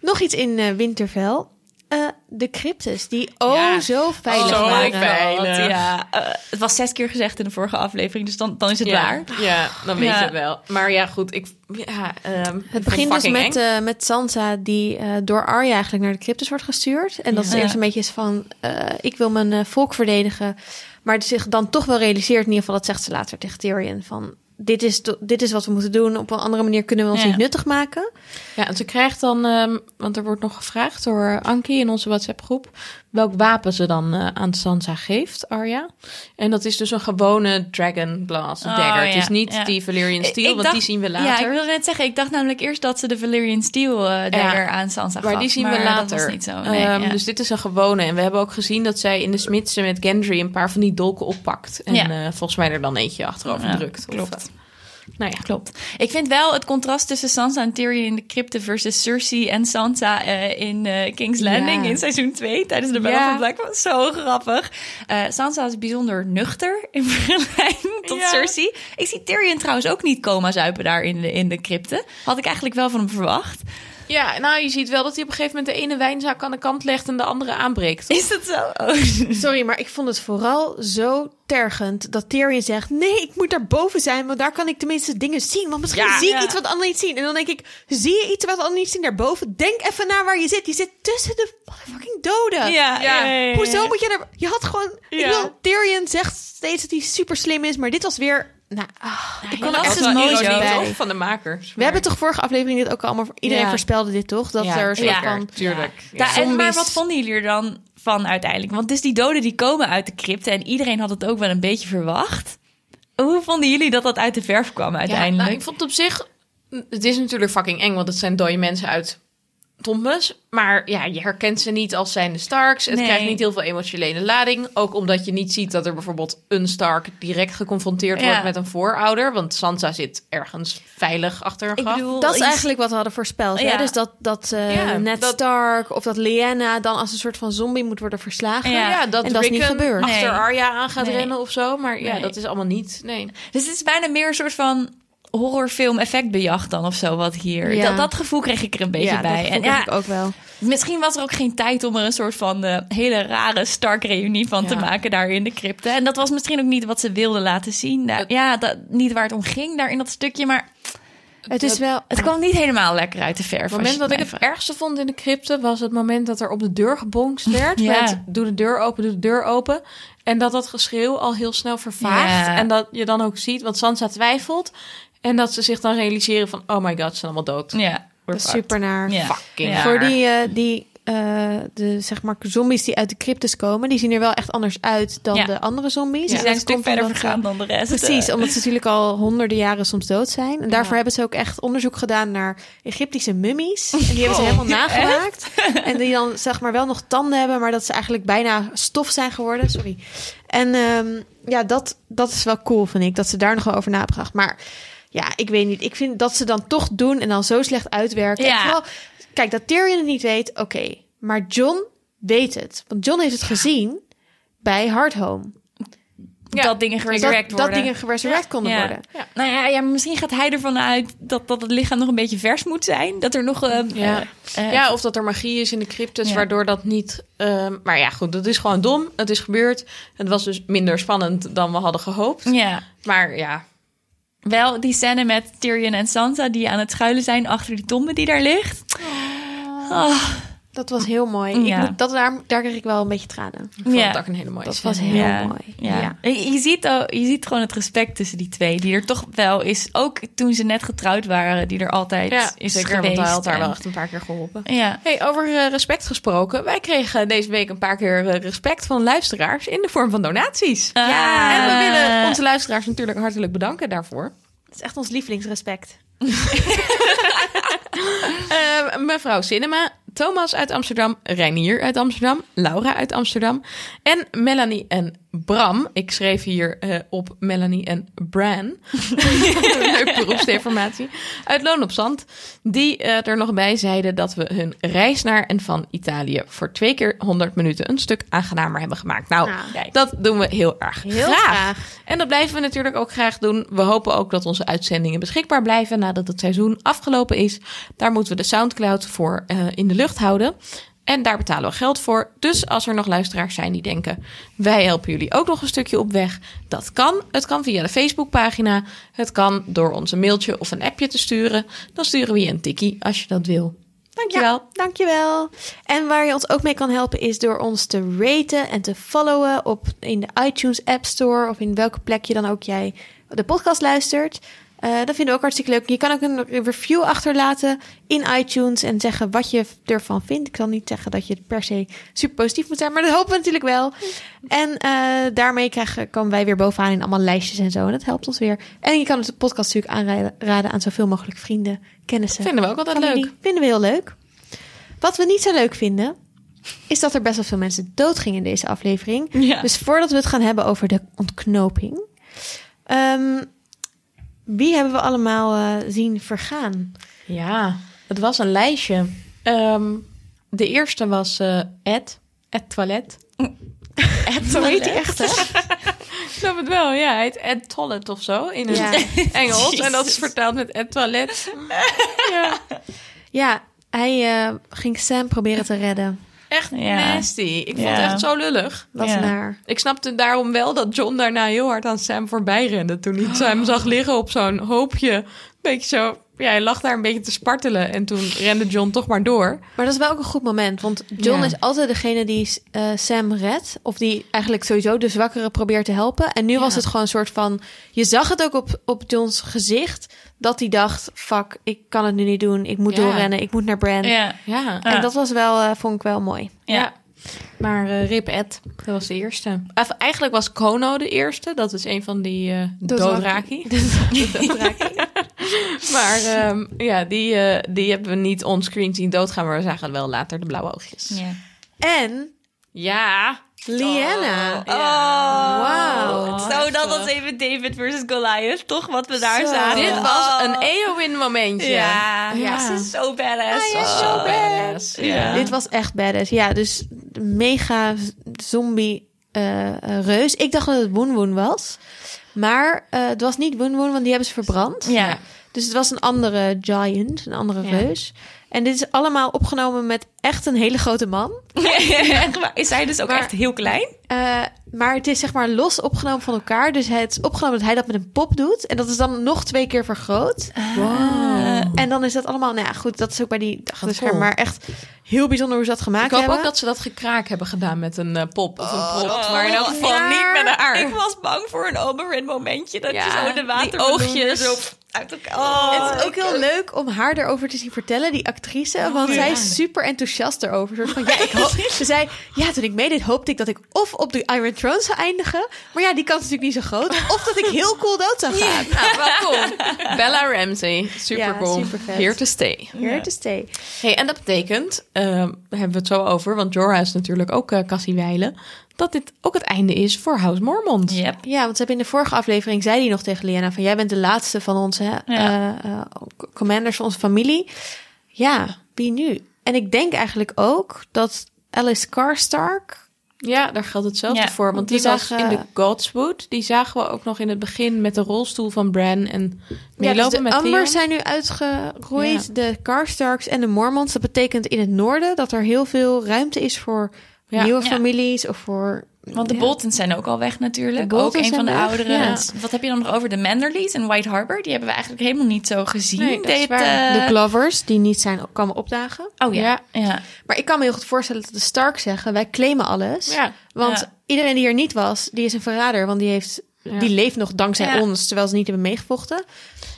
Nog iets in eh, Winterfell. Eh, de cryptes, die oh Ja. zo veilig Zo waren. veilig. Ja, eh, het was zes keer gezegd in de vorige aflevering, dus dan, dan is het ja. waar. Ja, dan weet Ja. je het wel. Maar ja, goed. Ik, ja, ehm, Het begint dus met, eh, met Sansa die eh, door Arya eigenlijk naar de cryptes wordt gestuurd. En dat Ja. ze eerst een beetje is van, eh, ik wil mijn volk verdedigen. Maar zich dan toch wel realiseert, in ieder geval dat zegt ze later tegen Tyrion, van dit is, dit is wat we moeten doen. Op een andere manier kunnen we ons Ja. niet nuttig maken. Ja, en ze krijgt dan, ehm, want er wordt nog gevraagd door Ankie in onze WhatsApp-groep, welk wapen ze dan eh, aan Sansa geeft, Arya. En dat is dus een gewone Dragon Blast Oh, dagger. Het ja, is niet ja. die Valyrian Steel, ik want dacht- die zien we Ja, later. ik wilde net zeggen, ik dacht namelijk eerst dat ze de Valyrian Steel eh dagger aan Sansa gaf. maar die zien we later. dat was niet zo. Nee, Ehm, ja. Dus dit is een gewone. En we hebben ook gezien dat zij in de smidse met Gendry een paar van die dolken oppakt. En Ja. eh, volgens mij er dan eentje achterover Ja, drukt. Of, klopt. eh, nou ja, Klopt. Ik vind wel het contrast tussen Sansa en Tyrion in de crypte versus Cersei en Sansa eh, in eh, King's Landing Ja. in seizoen 2 tijdens de Battle Ja. of Black was zo grappig. Eh, Sansa is bijzonder nuchter in vergelijking tot Ja. Cersei. Ik zie Tyrion trouwens ook niet coma zuipen daar in de, in de crypte. Had ik eigenlijk wel van hem verwacht. Ja, nou, je ziet wel dat hij op een gegeven moment de ene wijnzaak aan de kant legt en de andere aanbreekt. Is dat zo? Oh. Sorry, maar ik vond het vooral zo tergend dat Tyrion zegt... nee, ik moet daar boven zijn, want daar kan ik tenminste dingen zien. Want misschien Ja. zie ik Ja. iets wat anderen niet zien. En dan denk ik, zie je iets wat anderen niet zien daarboven? Denk even naar waar je zit. Je zit tussen de fucking doden. Ja, ja. Hoezo moet je daar... Je had gewoon... Ik wil, Tyrion zegt steeds dat hij super slim is, maar dit was weer... Nou, ah, ik kon mooi zo. bij. Van de makers. We hebben toch vorige aflevering dit ook allemaal... Iedereen Ja. voorspelde dit toch? Dat Ja, er een soort ja. van... Tuurlijk. Da- Ja. en, maar wat vonden jullie er dan van uiteindelijk? Want dus die doden die komen uit de crypte en iedereen had het ook wel een beetje verwacht. Hoe vonden jullie dat dat uit de verf kwam Ja, uiteindelijk? nou, ik vond het op zich... Het is natuurlijk fucking eng, want het zijn dode mensen uit Tombes. Maar ja, je herkent ze niet als zijnde Starks. Het Nee. krijgt niet heel veel emotionele lading. Ook omdat je niet ziet dat er bijvoorbeeld een Stark direct geconfronteerd Ja. wordt met een voorouder. Want Sansa zit ergens veilig achter een Ik graf. bedoel, Dat is eigenlijk wat we hadden voorspeld. Hè? Ja. Dus dat, dat eh, Ja, Ned dat- Stark of dat Lyanna dan als een soort van zombie moet worden verslagen. Ja. ja, dat, en dat is niet gebeurd. achter Nee. Arya aan gaat Nee. rennen of zo. Maar ja, Nee. dat is allemaal niet. Nee. Dus het is bijna meer een soort van horrorfilm effectbejacht dan of zo wat hier. Ja. Dat, dat gevoel kreeg ik er een beetje ja, bij. En ja, ik ook wel. misschien was er ook geen tijd om er een soort van eh, hele rare Stark-reunie van te maken daar in de crypte. En dat was misschien ook niet wat ze wilden laten zien. Nou, ja, dat, niet waar het om ging daar in dat stukje, maar Het is wel... het kwam niet helemaal lekker uit de verf. Het moment dat ik het ergste vond in de crypte was het moment dat er op de deur gebonkt werd. Ja. Met doe de deur open, doe de deur open. En dat dat geschreeuw al heel snel vervaagt. Ja. En dat je dan ook ziet, want Sansa twijfelt. En dat ze zich dan realiseren van, oh my god, ze zijn allemaal dood. Ja, we're fucked. super naar. Ja. Fucking Ja. Voor die, eh, die eh, de, zeg maar, zombies die uit de cryptes komen, die zien er wel echt anders uit dan Ja. de andere zombies. Ze En zijn dat een stuk verder vergaan dan de rest. Precies, Eh, omdat ze natuurlijk al honderden jaren soms dood zijn. En daarvoor hebben ze ook echt onderzoek gedaan naar Egyptische mummies. En die hebben ze Oh, helemaal nagemaakt. En die dan zeg maar wel nog tanden hebben, maar dat ze eigenlijk bijna stof zijn geworden. Sorry. En ehm, ja, dat, dat is wel cool, vind ik. Dat ze daar nog wel over na hebben gedacht. Maar ja, ik weet niet. Ik vind dat ze dan toch doen en dan zo slecht uitwerken. Ja. Vooral, kijk, dat Tyrion het niet weet, oké. Maar John weet het. Want John heeft het gezien bij Hardhome. Ja, dat dingen Dat, geresurrect dat worden. dingen geresurrect konden Ja. worden. Nou ja, ja, misschien gaat hij ervan uit dat, dat het lichaam nog een beetje vers moet zijn. Dat er nog... eh, Ja. eh, eh, Ja, of dat er magie is in de cryptes, Ja. waardoor dat niet... ehm, maar ja, goed, dat is gewoon dom. Het is gebeurd. Het was dus minder spannend dan we hadden gehoopt. ja. Maar ja, Wel die scène met Tyrion en Sansa die aan het schuilen zijn achter die tombe die daar ligt. Oh, Dat was heel mooi. Ja. Ik moet, dat, daar, daar kreeg ik wel een beetje tranen. ik vond Ja. het ook een hele mooie Dat scène. was heel ja. mooi. Ja. Je, ziet, al- je ziet gewoon het respect tussen die twee. Die er toch wel is. Ook toen ze net getrouwd waren. Die er altijd Ja, is zeker, geweest. want hij had haar En- wel echt een paar keer geholpen. Ja. Hey, over eh, respect gesproken. Wij kregen deze week een paar keer eh, respect van luisteraars in de vorm van donaties. Ja. En we willen onze luisteraars natuurlijk hartelijk bedanken daarvoor. Het is echt ons lievelingsrespect. Eh, mevrouw Cinema, Thomas uit Amsterdam, Reinier uit Amsterdam, Laura uit Amsterdam en Melanie en Bram. Ik schreef hier eh, op Melanie en Bran. Leuk beroepsdeformatie. Uit Loon op Zand. Die eh, er nog bij zeiden dat we hun reis naar en van Italië voor twee keer 100 minuten een stuk aangenamer hebben gemaakt. Nou, Nou, dat doen we heel erg Heel graag. graag. En dat blijven we natuurlijk ook graag doen. We hopen ook dat onze uitzendingen beschikbaar blijven nadat het seizoen afgelopen is. Daar moeten we de Soundcloud voor eh, in de lucht houden. En daar betalen we geld voor. Dus als er nog luisteraars zijn die denken: wij helpen jullie ook nog een stukje op weg. Dat kan. Het kan via de Facebookpagina. Het kan door ons een mailtje of een appje te sturen. Dan sturen we je een tikkie als je dat wil. Dankjewel. Dankjewel. En waar je ons ook mee kan helpen is door ons te raten en te followen op in de iTunes App Store of in welke plek je dan ook jij de podcast luistert. Eh, dat vinden we ook hartstikke leuk. Je kan ook een review achterlaten in iTunes en zeggen wat je ervan vindt. Ik zal niet zeggen dat je per se super positief moet zijn, maar dat hopen we natuurlijk wel. En eh, daarmee krijgen, komen wij weer bovenaan in allemaal lijstjes en zo. En dat helpt ons weer. En je kan de podcast natuurlijk aanraden aan zoveel mogelijk vrienden, kennissen. Vinden we ook altijd Familie. leuk. Vinden we heel leuk. Wat we niet zo leuk vinden, is dat er best wel veel mensen doodgingen in deze aflevering. Ja. Dus voordat we het gaan hebben over de ontknoping. ehm, wie hebben we allemaal eh, zien vergaan? Ja, het was een lijstje. Ehm, de eerste was eh Ed, Ed Toilet. Ed Zo heet hij echt, hè? Ik snap het wel, ja. Hij heet Ed Toilet of zo in het Ja. Engels. En dat is vertaald met Ed Toilet. ja. Ja, hij eh, ging Sam proberen te redden. Echt Ja. nasty. Ik vond het echt zo lullig. Was Ja. naar. Ik snapte daarom wel dat John daarna heel hard aan Sam voorbij rende. Toen hij Sam zag liggen op zo'n hoopje. Beetje zo... Ja, hij lag daar een beetje te spartelen. En toen rende John toch maar door. Maar dat is wel ook een goed moment. Want John Ja. is altijd degene die eh, Sam redt. Of die eigenlijk sowieso de zwakkere probeert te helpen. En nu was het gewoon een soort van... Je zag het ook op, op Johns gezicht. Dat hij dacht, fuck, ik kan het nu niet doen. Ik moet Ja. doorrennen. Ik moet naar Bran. Ja. Ja. En dat was wel, eh, vond ik wel mooi. Ja. Maar eh, Rip Ed, dat was de eerste. Of, eigenlijk was Kono de eerste. Dat is een van die eh Dothraki. Dothraki. maar ehm, ja, die, eh, die hebben we niet onscreen zien doodgaan. Maar we zagen wel later de blauwe oogjes. Ja. En Ja. Liana. Oh, Wauw. Zo, dat was even David versus Goliath, toch? Wat we daar Zo. zagen. Dit was Oh. een Eowyn momentje. Ja, Ja. ja. ze is zo badass. Hij is zo Oh. badass. Ja. Dit was echt badass. Ja, dus mega zombie eh, reus. Ik dacht dat het Woon Woon was. Maar eh, het was niet Woon Woon, want die hebben ze verbrand. Ja. Dus het was een andere giant, een andere reus. En dit is allemaal opgenomen met echt een hele grote man. Is hij dus ook Maar- echt heel klein? Eh, maar het is zeg maar los opgenomen van elkaar. Dus het is opgenomen dat hij dat met een pop doet. En dat is dan nog twee keer vergroot. En dan is dat allemaal, nou ja, goed, dat is ook bij die achterscherm. cool. Maar echt heel bijzonder hoe ze dat gemaakt Ik hoop hebben. ook dat ze dat gekraak hebben gedaan met een eh, pop of een prop. Oh, maar in elk geval ja. niet met haar. Ik was bang voor een Oberyn momentje. Dat Ja, je zo de die waterballon oogjes. zo uit elkaar... Oh, Het is ook heel leuk om haar erover te zien vertellen, die actrice. Want ja. zij is super enthousiast erover. Soort van, ja, ik hoop, ze zei, ja, toen ik meedeed hoopte ik dat ik of op de Iron Throne zou eindigen. Maar ja, die kans is natuurlijk niet zo groot. Of dat ik heel cool dood zou gaan. Nou, wel cool. Bella Ramsey. Super Ja, cool. supervet. Here to stay. Here to stay. Hey, en dat betekent, daar hebben we het zo over, want Jorah is natuurlijk ook eh Cassie Weilen, dat dit ook het einde is voor House Mormont. Yep. Ja, want ze hebben in de vorige aflevering, zei hij nog tegen Liana van, jij bent de laatste van onze hè, Ja. eh, eh, commanders van onze familie. Ja, wie nu? En ik denk eigenlijk ook dat Alice Karstark Ja, daar geldt hetzelfde Ja, voor, want we die was in de Godswood. Die zagen we ook nog in het begin met de rolstoel van Bran en Ja, meelopen dus de Ambers zijn nu uitgegroeid. De Karstarks en de Mormons. Dat betekent in het noorden dat er heel veel ruimte is voor Ja. nieuwe Ja. families of voor. Want de ja. Boltons zijn ook al weg natuurlijk. Ook een van de weg, ouderen. ja. Wat heb je dan nog over de Manderleys en White Harbor? Die hebben we eigenlijk helemaal niet zo gezien. Nee, dat is Dit, waar. eh, De Glovers, die niet zijn komen opdagen. Oh ja. Ja. ja. Maar ik kan me heel goed voorstellen dat de Starks zeggen: wij claimen alles. Ja. Want Ja. iedereen die er niet was, die is een verrader. Want die, heeft, Ja. die leeft nog dankzij Ja. ons, terwijl ze niet hebben meegevochten.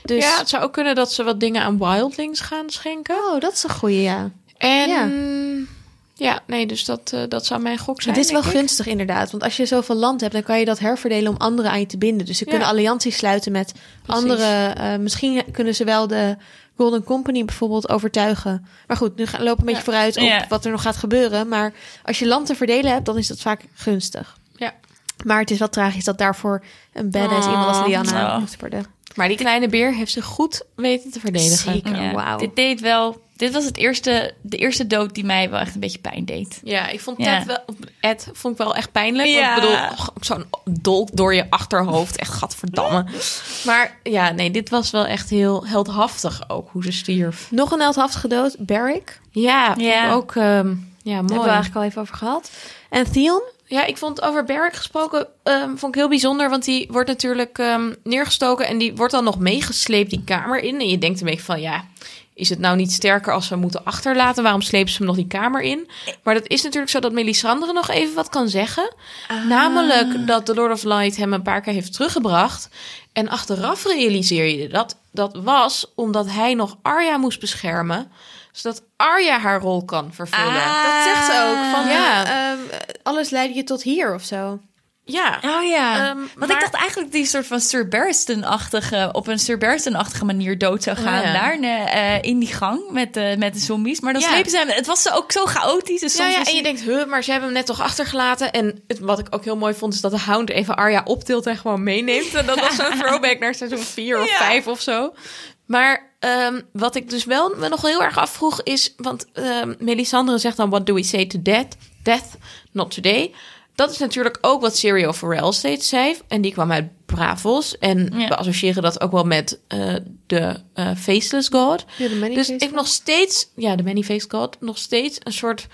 Dus, ja, het zou ook kunnen dat ze wat dingen aan Wildlings gaan schenken. oh, dat is een goeie, ja. En Ja. Nee, dus dat, eh, dat zou mijn gok zijn. Het is wel ik. gunstig inderdaad. Want als je zoveel land hebt, dan kan je dat herverdelen om anderen aan je te binden. Dus ze Ja. kunnen allianties sluiten met Precies. andere. eh, misschien kunnen ze wel de Golden Company bijvoorbeeld overtuigen. Maar goed, nu gaan we lopen een beetje Ja. vooruit op Ja. wat er nog gaat gebeuren. Maar als je land te verdelen hebt, dan is dat vaak gunstig. Ja. Maar het is wel tragisch dat daarvoor een badass Oh. iemand als Liana Oh. moet worden. Maar die kleine beer heeft zich goed weten te verdedigen. Zeker. Ja, Wauw. Dit deed wel. Dit was het eerste, de eerste dood die mij wel echt een beetje pijn deed. Ja, ik vond Ja. Ted wel, Ed vond ik wel echt pijnlijk. Ja. Want ik bedoel, zo'n dolk door je achterhoofd, echt gadverdamme. Maar ja, nee, dit was wel echt heel heldhaftig ook, hoe ze stierf. Nog een heldhaftige dood, Barrick. Ja, ook ehm, ja, Daar hebben we mooi. eigenlijk al even over gehad. En Theon? Ja, ik vond over Barrick gesproken, ehm, vond ik heel bijzonder. Want die wordt natuurlijk ehm, neergestoken en die wordt dan nog meegesleept die kamer in. En je denkt een beetje van, ja, is het nou niet sterker als we hem moeten achterlaten? Waarom slepen ze hem nog die kamer in? Maar dat is natuurlijk zo dat Melisandre nog even wat kan zeggen. Namelijk dat de Lord of Light hem een paar keer heeft teruggebracht. En achteraf realiseer je dat dat was omdat hij nog Arya moest beschermen. Zodat Arya haar rol kan vervullen. Dat zegt ze ook. Van, Ja. ja. alles leidde je tot hier of zo. Ja. Oh ja. Ehm, Want maar- ik dacht eigenlijk die soort van Sir Barristan-achtige, op een Sir Barristan-achtige manier dood zou gaan. Oh ja. Daar eh, in die gang met de, met de zombies. Maar dan Ja. slepen ze hem. Het was ook zo chaotisch. Dus Ja, soms ja, en je denkt, huh, maar ze hebben hem net toch achtergelaten. En het, wat ik ook heel mooi vond, is dat de Hound even Arya optilt en gewoon meeneemt. En dat was zo'n throwback naar seizoen 4 of Ja. 5 of zo. Maar ehm, wat ik dus wel me nog heel erg afvroeg is... Want ehm Melisandre zegt dan, what do we say to death? Death, not today. Dat is natuurlijk ook wat Syrio Farrell steeds zei. En die kwam uit Bravos. En Ja. we associëren dat ook wel met eh, de eh, Faceless God. Ja, de Dus ik nog steeds, ja, de Many-Faced God, nog steeds een soort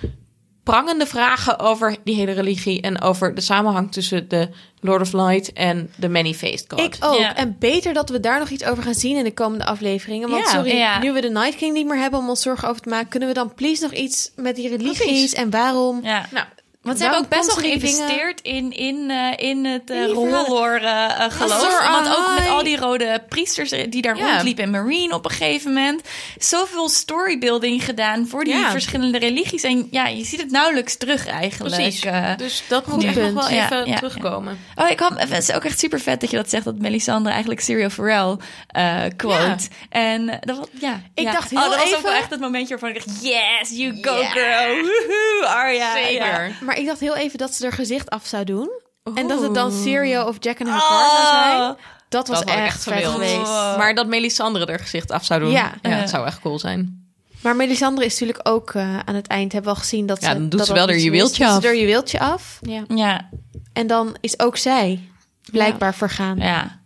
prangende vragen over die hele religie en over de samenhang tussen de Lord of Light en de Many-Faced God. Ik ook. Ja. En beter dat we daar nog iets over gaan zien in de komende afleveringen. Want Ja, sorry, ja. nu we de Night King niet meer hebben om ons zorgen over te maken... kunnen we dan please nog iets met die religies Precies. en waarom... Ja. Nou, Want ze hebben ook best wel geïnvesteerd in, in, eh, in het In uh, die verhalen. geloof. Azor Want ook met al die rode priesters die daar Ja. rondliepen en Marine op een gegeven moment. Zoveel storybuilding gedaan voor die Ja. verschillende religies. En ja, je ziet het nauwelijks terug eigenlijk. precies. Eh, dus dat moet echt nog wel Ja, even ja, terugkomen. Oh, ik had, het is ook echt super vet dat je dat zegt, dat Melisandre eigenlijk Serial Pharrell eh quote. En eh, dat was, ja. Ik ja. dacht oh, heel dat was ook even- wel echt het momentje waarvan ik dacht, yes, you go girl. Woehoe, Arya. Zeker. Maar ik dacht heel even dat ze er gezicht af zou doen. En dat het dan. Sirio of Jack en haar zou zijn. Oh. Dat was Dat echt, echt vet geweest. Oh. Maar dat Melisandre er gezicht af zou doen, Ja. ja, dat zou echt cool zijn. Maar Melisandre is natuurlijk ook eh, aan het eind. Hebben we al gezien dat Ja, ze... dan doet dat ze wel haar is. juweeltje Doet af. Ze juweeltje af. Ja. Ja, En dan is ook zij blijkbaar vergaan. ja.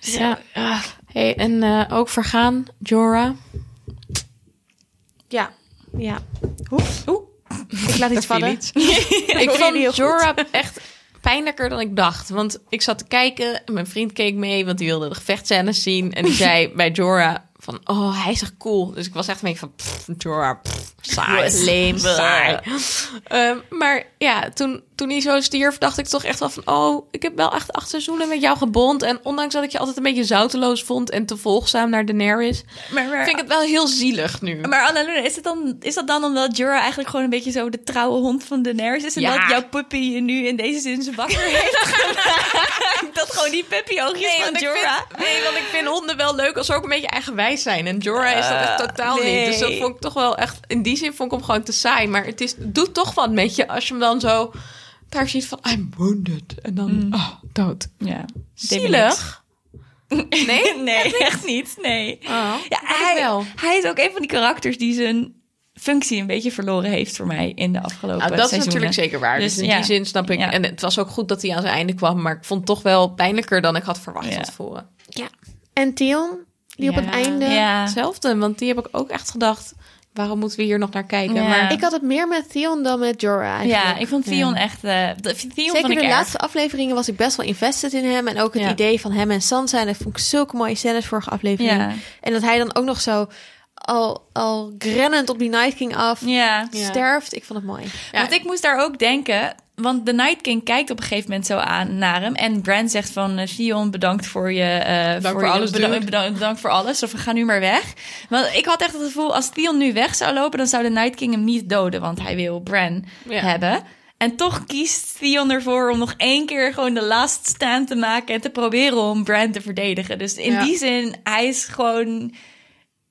ja. Hey, en eh, ook vergaan, Jorah. Ja. ja. Oeh. Oeh. Ik laat iets vallen. iets. ik vond. Jorah echt pijnlijker dan ik dacht. Want ik zat te kijken en mijn vriend keek mee, want die wilde de gevechtscènes zien. En die zei bij Jorah van, oh, hij is echt cool. Dus ik was echt een beetje van, pff, pff, saai, leem, saai. Ehm, maar ja, toen, toen hij zo stierf, dacht ik toch echt wel van... oh, ik heb wel echt acht seizoenen met jou gebond. En ondanks dat ik je altijd een beetje zouteloos vond... en te volgzaam naar Daenerys... Maar, maar, vind ik het wel heel zielig nu. maar Annalena, is, het dan, is dat dan omdat Jorah eigenlijk gewoon een beetje zo de trouwe hond van Daenerys is? En Ja. dat jouw puppy je nu in deze zin zijn wakker heeft dat gewoon die puppy oogjes van ik Jorah? vind, nee, want ik vind honden wel leuk als ze ook een beetje eigenwijs zijn. En Jorah is dat echt totaal nee. niet. Dus dat vond ik toch wel echt... In die zin vond ik hem gewoon te saai. Maar het, is, het doet toch wat met je als je hem dan zo... Daar ziet van, I'm wounded. En dan, oh, dood. Ja. Zielig. Nee? Nee, echt niet. Nee. Oh, Ja, hij, wel. hij is ook een van die karakters die zijn functie een beetje verloren heeft voor mij in de afgelopen Nou, dat is natuurlijk zeker waar. Dus, Dus in ja. die zin snap ik. Ja. En het was ook goed dat hij aan zijn einde kwam. Maar ik vond het toch wel pijnlijker dan ik had verwacht Ja. van tevoren. En Theon, die op het einde... Ja. Hetzelfde, want die heb ik ook echt gedacht... waarom moeten we hier nog naar kijken? Ja. Maar Ik had het meer met Theon dan met Jorah eigenlijk. Ja, ik vond Theon echt... eh de, Theon Zeker vond ik de erg. laatste afleveringen was ik best wel invested in hem. En ook het Ja. idee van hem en Sansa. En dat vond ik zulke mooie scènes vorige aflevering. Ja. En dat hij dan ook nog zo al, al grennend op die Night King af Ja. sterft. Ik vond het mooi. Ja. Want ik moest daar ook denken... want de Night King kijkt op een gegeven moment zo aan naar hem. En Bran zegt van, eh, Theon, bedankt voor je... eh, voor je- alles, bedankt, bedankt, bedankt voor alles. Of we gaan nu maar weg. Want ik had echt het gevoel, als Theon nu weg zou lopen... dan zou de Night King hem niet doden. Want hij wil Bran Ja. hebben. En toch kiest Theon ervoor om nog één keer gewoon de last stand te maken... en te proberen om Bran te verdedigen. Dus in Ja. die zin, hij is gewoon...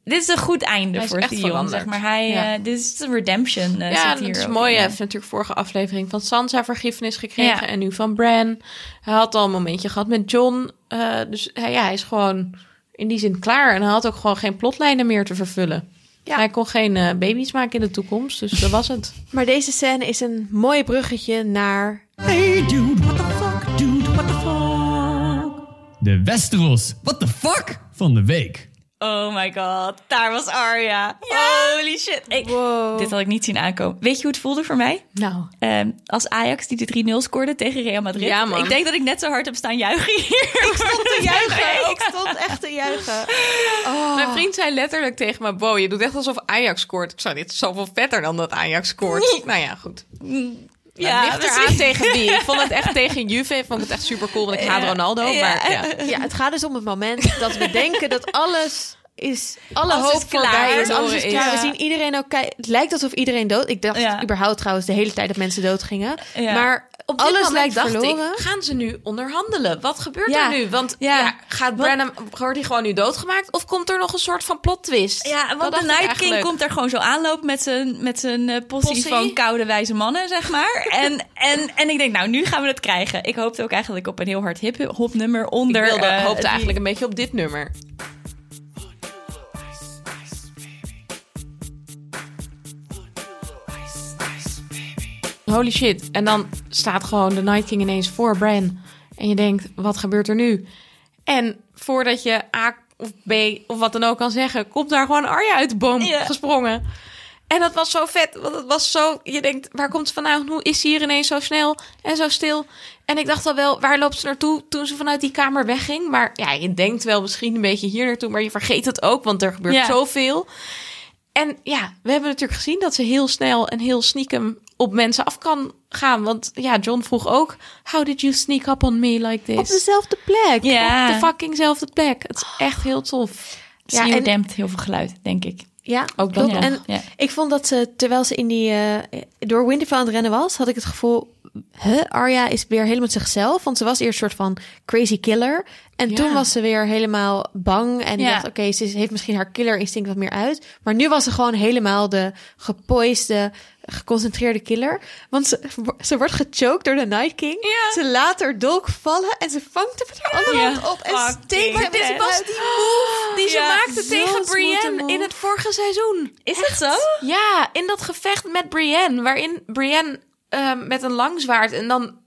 Dit is een goed einde Hij voor echt Theon, veranderd. zeg maar. Hij, Ja. eh, dit is een redemption. eh, ja, dat is mooi. Hij heeft natuurlijk vorige aflevering van Sansa vergiffenis gekregen. Ja. En nu van Bran. Hij had al een momentje gehad met John. eh, dus hij, ja, hij is gewoon in die zin klaar. En hij had ook gewoon geen plotlijnen meer te vervullen. Ja. Hij kon geen baby's maken in de toekomst. Dus dat was het. Maar deze scène is een mooi bruggetje naar... Hey dude, what the fuck? Dude, what the fuck? De Westeros, what the fuck? Van de week. Oh my god, daar was Arya. Holy shit. Ik- Wow. Dit had ik niet zien aankomen. Weet je hoe het voelde voor mij? Nou, Ehm, als Ajax die de 3-0 scoorde tegen Real Madrid. Ja, man. Ik denk dat ik net zo hard heb staan juichen hier. Ik stond te juichen. Ik stond echt te juichen. Oh. Mijn vriend zei letterlijk tegen me: Bo, je doet echt alsof Ajax scoort. Ik zei: Dit is zoveel vetter dan dat Ajax scoort. nou ja, goed. Ja, eraan misschien- tegen wie. Ik vond het echt tegen Juve. Ik vond het echt super cool, want ik haat Ja. Ronaldo. Ja. Maar ja. Ja, het gaat dus om het moment dat we denken dat alles is... Alle Alles hoop is klaar. voorbij is. Alles is Is. klaar. We zien iedereen ook... Het lijkt alsof iedereen dood... Ik dacht Ja. überhaupt trouwens de hele tijd dat mensen dood gingen. Ja. Maar Op dit alles lijkt dacht verloren. ik, gaan ze nu onderhandelen? Wat gebeurt Ja. er nu? Want Ja. ja. gaat Brenham, wordt hij gewoon nu doodgemaakt? Of komt er nog een soort van plot twist? Ja, want de ik Night King komt er gewoon zo aanlopen met zijn, met zijn possie, Possie? van koude wijze mannen, zeg maar. en, en, en ik denk, nou, nu gaan we het krijgen. Ik hoopte ook eigenlijk op een heel hard hip-hop nummer Ik onder. wilde, eh, hoopte die- eigenlijk een beetje op dit nummer. Holy shit. En dan staat gewoon de Night King ineens voor Bran. En je denkt, wat gebeurt er nu? En voordat je A of B of wat dan ook kan zeggen... komt daar gewoon Arya uit de boom gesprongen. En dat was zo vet. Want het was zo... Je denkt, waar komt ze vandaan? Hoe is ze hier ineens zo snel en zo stil? En ik dacht al wel, waar loopt ze naartoe toen ze vanuit die kamer wegging? Maar ja, je denkt wel misschien een beetje hier naartoe... maar je vergeet het ook, want er gebeurt zoveel. En ja, we hebben natuurlijk gezien dat ze heel snel en heel sneakem op mensen af kan gaan. Want ja, John vroeg ook: How did you sneak up on me like this? Op dezelfde plek. Ja. Op de fuckingzelfde plek. Het is echt heel tof. Ja, en- dempt heel veel geluid, denk ik. Ja, Ook dat, ja. En Ja. ik vond dat ze, terwijl ze in die, eh, door Winterfell aan het rennen was, had ik het gevoel, huh, Arya is weer helemaal zichzelf. Want ze was eerst een soort van crazy killer. En Ja. toen was ze weer helemaal bang. En dacht, oké, ze heeft misschien haar killer instinct wat meer uit. Maar nu was ze gewoon helemaal de gepoiste, geconcentreerde killer. Want ze, ze wordt gechoked door de Night King. Ja. Ze laat haar dolk vallen en ze vangt hem met haar andere hand op. En steekt hem dit was die die ze Ja, maakte tegen Brienne in het vorige seizoen. Is het zo? Ja, in dat gevecht met Brienne, waarin Brienne ehm, met een lang zwaard en dan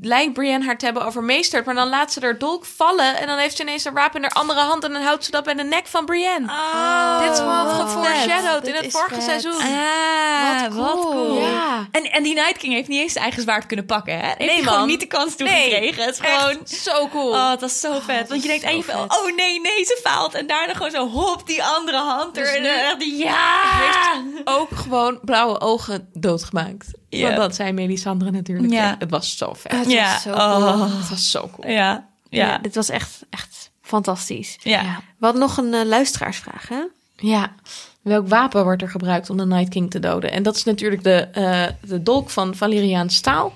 lijkt Brienne haar te hebben overmeesterd, maar dan laat ze haar dolk vallen en dan heeft ze ineens een wapen in haar andere hand en dan houdt ze dat bij de nek van Brienne. Oh, Dit is gewoon wat geforeshadowed in het vorige vet. seizoen. Ah, Wat wat cool. cool. Ja. En, en die Night King heeft niet eens zijn eigen zwaard kunnen pakken, hè? Heeft Nee, hij gewoon niet de kans Nee, toegekregen. Het is Echt gewoon... zo cool. Oh, dat is zo vet. Want je denkt vet. oh nee, nee, ze faalt. En daarna gewoon zo, hop, die andere hand er. Dus en dan echt ja! ook gewoon blauwe ogen doodgemaakt. Ja. Dat zei Melisandre natuurlijk. Ja. Ja. Het was zo vet. Het Ja, was zo oh. cool. Het was zo cool. Ja, ja, Ja, dit was echt, echt fantastisch. ja. We hadden nog een eh, luisteraarsvraag, hè? Ja. Welk wapen wordt er gebruikt om de Night King te doden? En dat is natuurlijk de, eh, de dolk van Valeriaan Staal.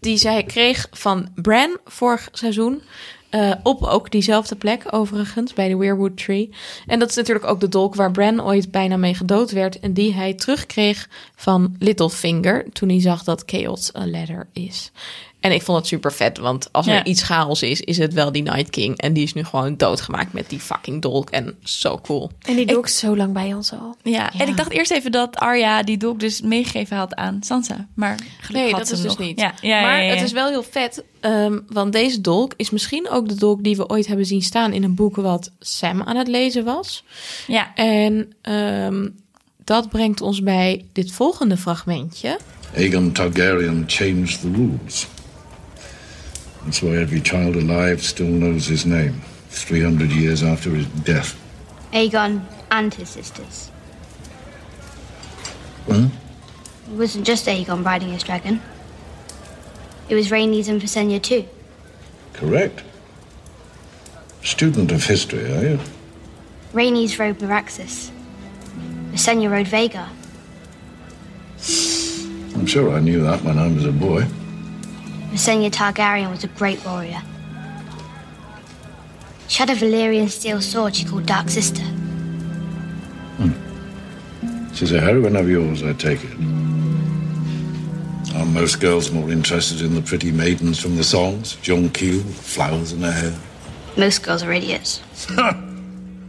Die zij kreeg van Bran vorig seizoen. Eh, op ook diezelfde plek, overigens, bij de Weirwood Tree. En dat is natuurlijk ook de dolk waar Bran ooit bijna mee gedood werd. En die hij terugkreeg van Littlefinger. toen hij zag dat Chaos a ladder is. En ik vond het super vet, want als er Ja. iets chaos is, is het wel die Night King. En die is nu gewoon doodgemaakt met die fucking dolk. En zo cool. En die doe ik zo lang bij ons al. Ja, en ik dacht eerst even dat Arya die dolk dus meegegeven had aan Sansa. Maar gelukkig Nee, had dat ze is hem dus nog. niet. Ja, ja, maar ja, ja, het is wel heel vet, ehm, want deze dolk is misschien ook de dolk die we ooit hebben zien staan in een boek wat Sam aan het lezen was. Ja, En ehm, dat brengt ons bij dit volgende fragmentje. Aegon Targaryen changed the rules. That's why every child alive still knows his name, 300 years after his death. Aegon and his sisters. Huh? It wasn't just Aegon riding his dragon. It was Rhaenys and Visenya too. Correct. Student of history, are you? Rhaenys rode Meraxus. Visenya rode Vega. I'm sure I knew that when I was a boy. Visenya Targaryen was a great warrior. She had a Valyrian steel sword she called Dark Sister. She's a heroine of yours, I take it. Are most girls more interested in the pretty maidens from the songs? John Keel, flowers in her hair? Most girls are idiots.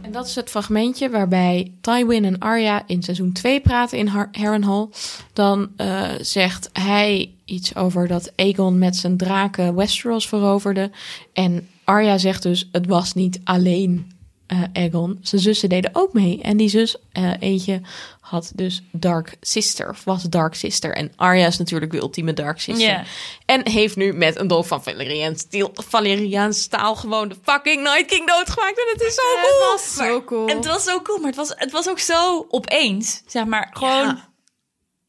En dat is het fragmentje waarbij Tywin en Arya in seizoen 2 praten in Har- Harrenhal. Dan eh, zegt hij iets over dat Aegon met zijn draken Westeros veroverde. En Arya zegt dus, het was niet alleen eh Aegon. Zijn zussen deden ook mee. En die zus, eh, eentje, had dus Dark Sister, of was Dark Sister. En Arya is natuurlijk de ultieme Dark Sister. Ja. En heeft nu met een dolk van Valerian Steel, Valerian staal gewoon de fucking Night King doodgemaakt. En het is zo cool. Het was zo cool. En het was zo cool, maar het was, het was ook zo opeens. Zeg maar, gewoon...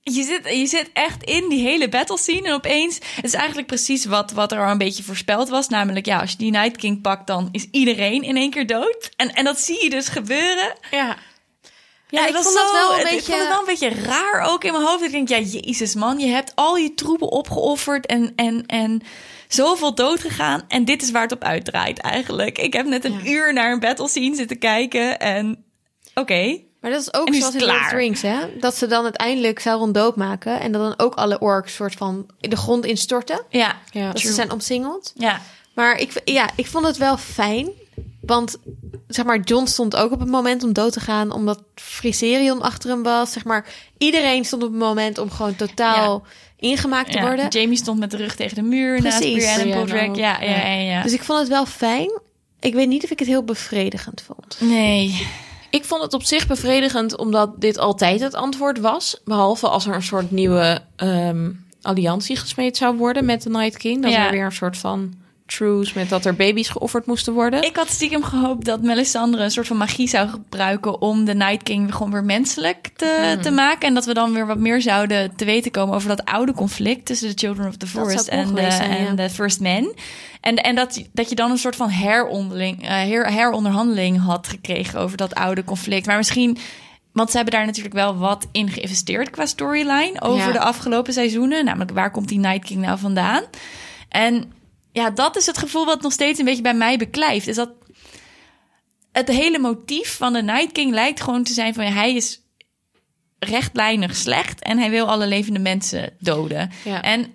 Je zit, je zit echt in die hele battle scene en opeens... Het is eigenlijk precies wat, wat er al een beetje voorspeld was. Namelijk, ja, als je die Night King pakt, dan is iedereen in één keer dood. En, en dat zie je dus gebeuren. Ja. Ja, En ik vond dat wel een het- Ik beetje- vond het wel een beetje raar ook in mijn hoofd. Ik denk, ja, jezus man, je hebt al je troepen opgeofferd en, en, en zoveel dood gegaan. En dit is waar het op uitdraait eigenlijk. Ik heb net een uur naar een battle scene zitten kijken en oké. Maar dat is ook En is zoals in Lord of the. Rings, hè? Dat ze dan uiteindelijk Sauron doodmaken en dat dan ook alle orks soort van in de grond instorten. Ja, Ja. Dat ze zijn omsingeld. ja. Maar ik, ja, ik vond het wel fijn. Want zeg maar, John stond ook op het moment om dood te gaan, omdat Friserion achter hem was. Zeg maar, iedereen stond op het moment om gewoon totaal ingemaakt te Ja, worden. Jamie stond met de rug tegen de muur naast Precies. Brienne en Brienne Podrick. Ja, ja, ja, ja. Dus ik vond het wel fijn. Ik weet niet of ik het heel bevredigend vond. nee. Ik vond het op zich bevredigend omdat dit altijd het antwoord was. Behalve als er een soort nieuwe ehm, alliantie gesmeed zou worden met de Night King. Dat Ja. er weer een soort van truce met dat er baby's geofferd moesten worden. Ik had stiekem gehoopt dat Melisandre een soort van magie zou gebruiken om de Night King gewoon weer menselijk te, Hmm. te maken. En dat we dan weer wat meer zouden te weten komen over dat oude conflict tussen de Children of the Forest cool en, de, geweest zijn, en ja. de First Men. En, en dat, dat je dan een soort van heronderling, eh, her, heronderhandeling had gekregen over dat oude conflict. Maar misschien. Want ze hebben daar natuurlijk wel wat in geïnvesteerd qua storyline over Ja. de afgelopen seizoenen. Namelijk, waar komt die Night King nou vandaan? En ja, dat is het gevoel wat nog steeds een beetje bij mij beklijft. Is dat het hele motief van de Night King lijkt gewoon te zijn van ja, hij is rechtlijnig slecht en hij wil alle levende mensen doden. Ja. En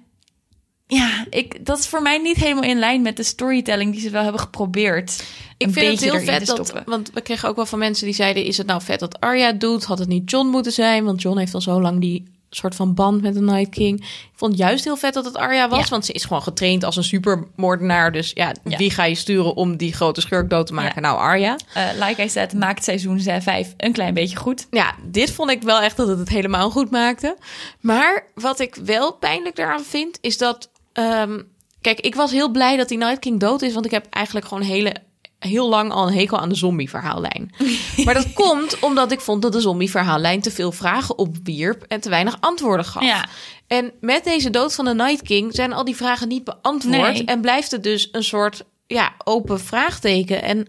ja, ik, dat is voor mij niet helemaal in lijn met de storytelling die ze wel hebben geprobeerd. Ik vind het heel vet te dat, stoppen. want we kregen ook wel van mensen die zeiden: is het nou vet dat Arya doet? Had het niet John moeten zijn? Want John heeft al zo lang die soort van band met de Night King. Ik vond het juist heel vet dat het Arya was, Ja. want ze is gewoon getraind als een supermoordenaar. Dus ja, Ja. wie ga je sturen om die grote schurk dood te maken? Ja. Nou, Arya. Eh, like I said, maakt seizoen 5 een klein beetje goed. Ja, dit vond ik wel echt dat het het helemaal goed maakte. Maar wat ik wel pijnlijk daaraan vind, is dat... ehm, kijk, ik was heel blij dat die Night King dood is... want ik heb eigenlijk gewoon hele, heel lang al een hekel aan de zombie-verhaallijn. maar dat komt omdat ik vond dat de zombie-verhaallijn... te veel vragen opwierp en te weinig antwoorden gaf. Ja. En met deze dood van de Night King zijn al die vragen niet beantwoord... Nee. en blijft het dus een soort ja, open vraagteken... En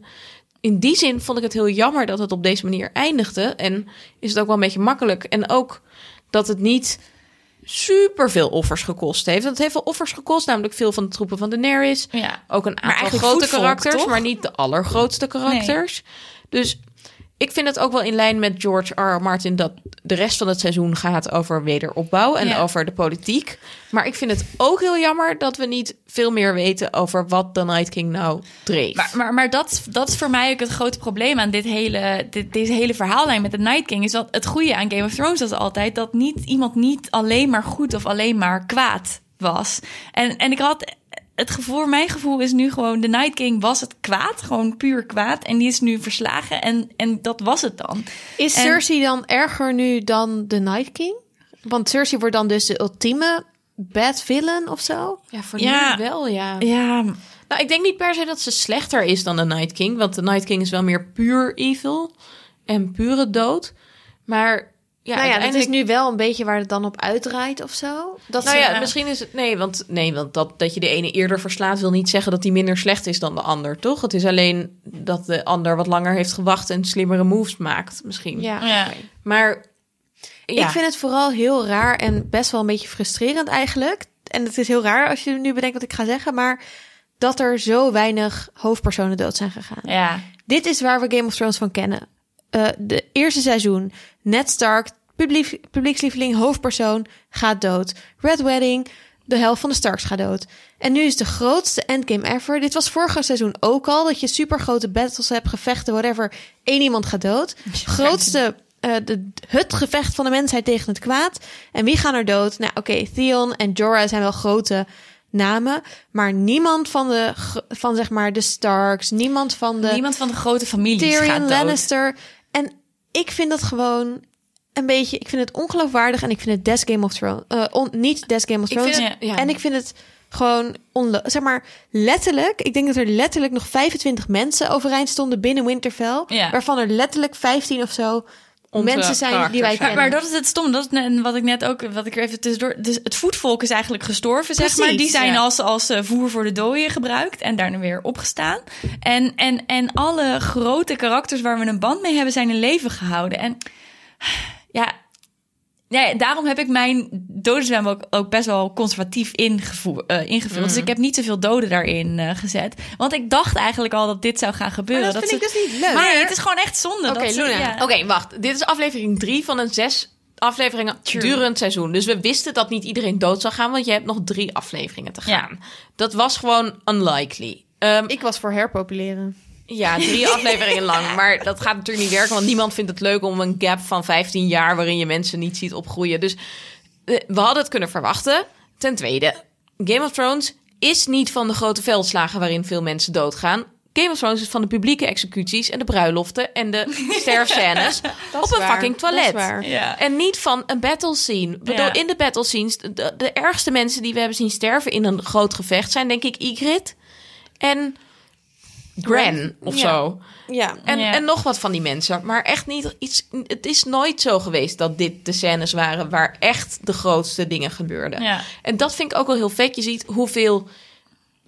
in die zin vond ik het heel jammer dat het op deze manier eindigde. En is het ook wel een beetje makkelijk. En ook dat het niet super veel offers gekost heeft. Het heeft wel offers gekost, namelijk veel van de troepen van Daenerys. Ja. Ook een aantal grote karakters, maar niet de allergrootste karakters. Dus ik vind het ook wel in lijn met George R. R. Martin dat de rest van het seizoen gaat over wederopbouw en Ja. over de politiek. Maar ik vind het ook heel jammer dat we niet veel meer weten over wat de Night King nou dreef. Maar, maar, maar dat, dat is voor mij ook het grote probleem aan dit hele, dit, deze hele verhaallijn met de Night King. Is dat het goede aan Game of Thrones was altijd dat niet, iemand niet alleen maar goed of alleen maar kwaad was. En, en ik had het gevoel, mijn gevoel is nu gewoon, de Night King was het kwaad, gewoon puur kwaad. En die is nu verslagen en, en dat was het dan. Is En- Cersei dan erger nu dan de Night King? Want Cersei wordt dan dus de ultieme bad villain of zo? ja, voor Ja. nu wel, ja. Ja, Nou, ik denk niet per se dat ze slechter is dan de Night King. Want de Night King is wel meer puur evil. En pure dood. Maar ja, nou ja, dat is nu wel een beetje waar het dan op uitdraait of zo. Dat Nou ze- ja, misschien is het... Nee, want, nee, want dat, dat je de ene eerder verslaat... wil niet zeggen dat die minder slecht is dan de ander, toch? Het is alleen dat de ander wat langer heeft gewacht... en slimmere moves maakt, misschien. ja. Ja. Maar ja, Ik vind het vooral heel raar en best wel een beetje frustrerend eigenlijk. En het is heel raar als je nu bedenkt wat ik ga zeggen, maar dat er zo weinig hoofdpersonen dood zijn gegaan. Ja. Dit is waar we Game of Thrones van kennen. Eh, de eerste seizoen, Ned Stark, publiek, publiekslieveling, hoofdpersoon, gaat dood. Red Wedding, de helft van de Starks gaat dood. En nu is de grootste endgame ever. Dit was vorige seizoen ook al, dat je super grote battles hebt, gevechten, whatever. Eén iemand gaat dood. Grootste, eh, de, het gevecht van de mensheid tegen het kwaad. En wie gaan er dood? Nou oké, Theon en Jorah zijn wel grote namen, maar niemand van de, van zeg maar de Starks, niemand van de... Niemand van de grote families Tyrion gaat dood. Lannister. Ik vind dat gewoon een beetje... Ik vind het ongeloofwaardig en ik vind het des Game of Thrones... eh, on- niet des Game of Thrones. vind het- ja. En ik vind het gewoon onlo- Zeg maar, letterlijk... Ik denk dat er letterlijk nog 25 mensen overeind stonden binnen Winterfell. Ja. Waarvan er letterlijk 15 of zo mensen zijn die wij kennen. Maar, maar dat is het stom. Dat is net wat ik net ook, wat ik er even tussendoor. Dus het voetvolk is eigenlijk gestorven, zeg maar. Die zijn ja. als, als eh, voer voor de dooien gebruikt en daarna weer opgestaan. En, en, en alle grote karakters waar we een band mee hebben, zijn in leven gehouden. En ja, ja daarom heb ik mijn dodenzwem ook, ook best wel conservatief ingevoer, eh, ingevuld. Dus ik heb niet zoveel doden daarin eh, gezet. Want ik dacht eigenlijk al dat dit zou gaan gebeuren. Maar dat vind ik ze- dus niet leuk. Maar het is gewoon echt zonde. Oké, Luna. ja. Wacht. Dit is aflevering drie van een zes afleveringen durend seizoen. Dus we wisten dat niet iedereen dood zou gaan, want je hebt nog drie afleveringen te gaan. Dat was gewoon unlikely. Ehm, Ik was voor herpopuleren. Ja, drie afleveringen lang. Maar dat gaat natuurlijk niet werken, want niemand vindt het leuk om een gap van 15 jaar waarin je mensen niet ziet opgroeien. Dus eh, we hadden het kunnen verwachten. Ten tweede, Game of Thrones is niet van de grote veldslagen waarin veel mensen doodgaan. Game of Thrones is van de publieke executies en de bruiloften en de sterfscènes op een waar. fucking Dat is toilet. waar. Ja. En niet van een battle scene. Ik bedoel, Ja. in de battle scenes, de, de ergste mensen die we hebben zien sterven in een groot gevecht zijn denk ik Ygritte en Gran of Ja. zo. Ja. En, Ja. en nog wat van die mensen. Maar echt niet iets. Het is nooit zo geweest dat dit de scènes waren waar echt de grootste dingen gebeurden. Ja. En dat vind ik ook wel heel vet. Je ziet hoeveel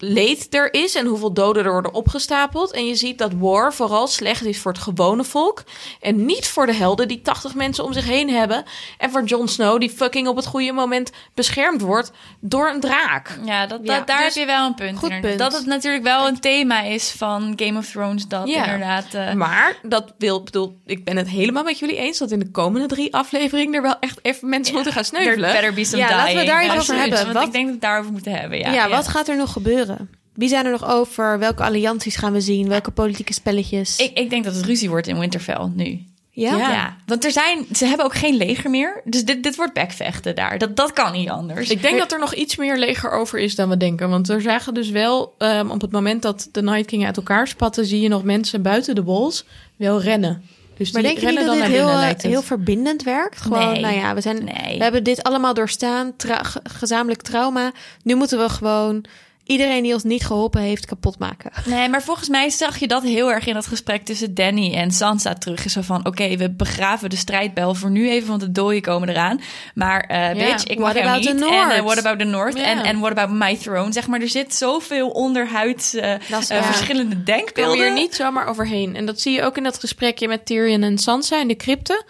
leed er is en hoeveel doden er worden opgestapeld. En je ziet dat war vooral slecht is voor het gewone volk. En niet voor de helden die 80 mensen om zich heen hebben. En voor Jon Snow die fucking op het goede moment beschermd wordt door een draak. Ja, dat, Ja, daar dus- heb je wel een punt. Goed punt. Dat het natuurlijk wel een thema is van Game of Thrones. Dat Ja. inderdaad... eh, Maar dat wil, bedoel, ik ben het helemaal met jullie eens dat in de komende drie afleveringen er wel echt even mensen moeten gaan there sneuvelen. better be some Ja, laten we dying. daar even Absoluut, over hebben. Want Wat- ik denk dat we het daarover moeten hebben. Ja, wat gaat er nog gebeuren? Wie zijn er nog over? Welke allianties gaan we zien? Welke politieke spelletjes? Ik, ik denk dat het ruzie wordt in Winterfell nu. ja? Ja. want er zijn, ze hebben ook geen leger meer. Dus dit, dit wordt bekvechten daar. Dat, dat kan niet anders. Ik denk dat er nog iets meer leger over is dan we denken. Want er zagen dus wel, ehm, op het moment dat de Night King uit elkaar spatten, zie je nog mensen buiten de walls wel rennen. Dus Maar die denk je niet rennen dat dan dit naar heel, binnen, eh, lijkt het. heel verbindend werkt? Gewoon, Nee. nou ja, we, zijn, Nee. we hebben dit allemaal doorstaan. Tra- gezamenlijk trauma. Nu moeten we gewoon iedereen die ons niet geholpen heeft kapot maken. Nee, maar volgens mij zag je dat heel erg in dat gesprek tussen Danny en Sansa terug. Is zo van, oké, we begraven de strijdbel voor nu even, want de dooien komen eraan. Maar eh bitch, ik mag jou niet. En eh, what about the North? En en what about my throne? Zeg maar, er zit zoveel onderhuids waar. verschillende denkbeelden. hier niet zomaar overheen. En dat zie je ook in dat gesprekje met Tyrion en Sansa in de crypte.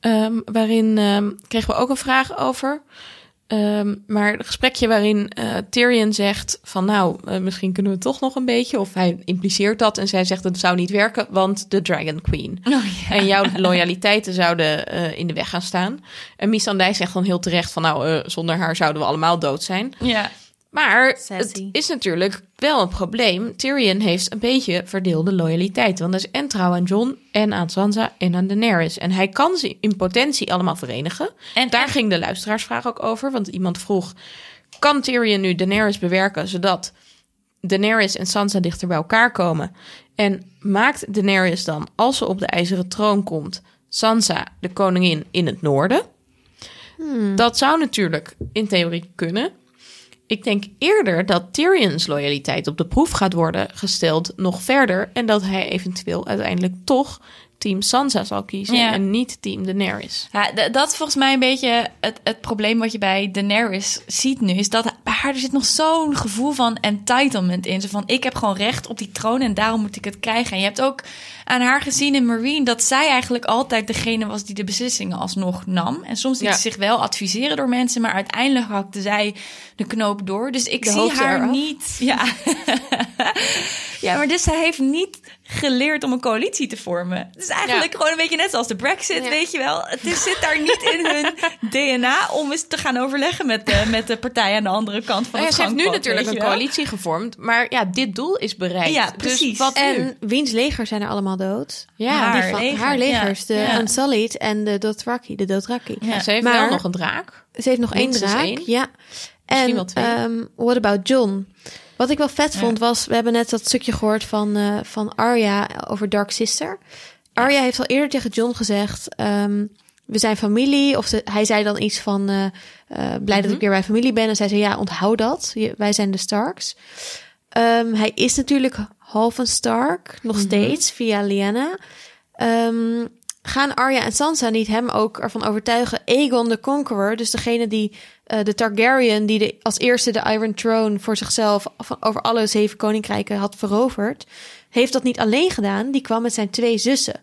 Ehm, waarin ehm, kregen we ook een vraag over. Ehm, maar een gesprekje waarin eh, Tyrion zegt van nou, eh, misschien kunnen we toch nog een beetje. Of hij impliceert dat en zij zegt het zou niet werken, want de Dragon Queen. Oh, En jouw loyaliteiten zouden eh, in de weg gaan staan. En Missandei zegt dan heel terecht van nou, zonder haar zouden we allemaal dood zijn. Ja. Maar het is natuurlijk wel een probleem. Tyrion heeft een beetje verdeelde loyaliteit. Want hij is en trouw aan Jon en aan Sansa en aan Daenerys. En hij kan ze in potentie allemaal verenigen. En Daar en- ging de luisteraarsvraag ook over. Want iemand vroeg, kan Tyrion nu Daenerys bewerken... zodat Daenerys en Sansa dichter bij elkaar komen? En maakt Daenerys dan, als ze op de ijzeren troon komt... Sansa de koningin in het noorden? Dat zou natuurlijk in theorie kunnen... Ik denk eerder dat Tyrion's loyaliteit op de proef gaat worden gesteld nog verder. En dat hij eventueel uiteindelijk toch team Sansa zal kiezen Ja. en niet team Daenerys. Ja, dat is volgens mij een beetje het, het probleem wat je bij Daenerys ziet nu. Is dat haar er zit nog zo'n gevoel van entitlement in. Zo van, ik heb gewoon recht op die troon en daarom moet ik het krijgen. En je hebt ook aan haar gezien in Marine... dat zij eigenlijk altijd degene was die de beslissingen alsnog nam. En soms liet Ja. ze zich wel adviseren door mensen... maar uiteindelijk hakte zij de knoop door. Dus ik De zie haar niet... Ja. ja, maar dus zij heeft niet geleerd om een coalitie te vormen. Het is eigenlijk gewoon een beetje net zoals de Brexit, Ja. weet je wel. Het is, zit daar niet in hun DNA om eens te gaan overleggen met de, met de partij aan de andere kant van Nou ja, het ze heeft nu natuurlijk een coalitie gevormd, maar ja, dit doel is bereikt. Ja, Dus precies. wat nu? En wiens leger zijn er allemaal dood? Ja, Haar Die van- leger, haar legers, ja. de Ja. Unsullied en de Dothraki. De Dothraki. Ja. ze heeft Maar- wel nog een draak. Ze heeft nog één draak. één. Ja. Misschien en wel twee. ehm, what about John? Wat ik wel vet vond was, we hebben net dat stukje gehoord van, eh, van Arya over Dark Sister. Arya heeft al eerder tegen John gezegd, ehm, we zijn familie. Of ze, hij zei dan iets van, eh, eh, blij dat ik weer bij familie ben. En zij zei, ja, onthoud dat. Je- wij zijn de Starks. Ehm, hij is natuurlijk half een Stark, nog steeds, via Lyanna. Ehm, gaan Arya en Sansa niet hem ook ervan overtuigen? Aegon de Conqueror, dus degene die eh, de Targaryen, die de, als eerste de Iron Throne voor zichzelf van, over alle zeven koninkrijken had veroverd, heeft dat niet alleen gedaan. Die kwam met zijn twee zussen.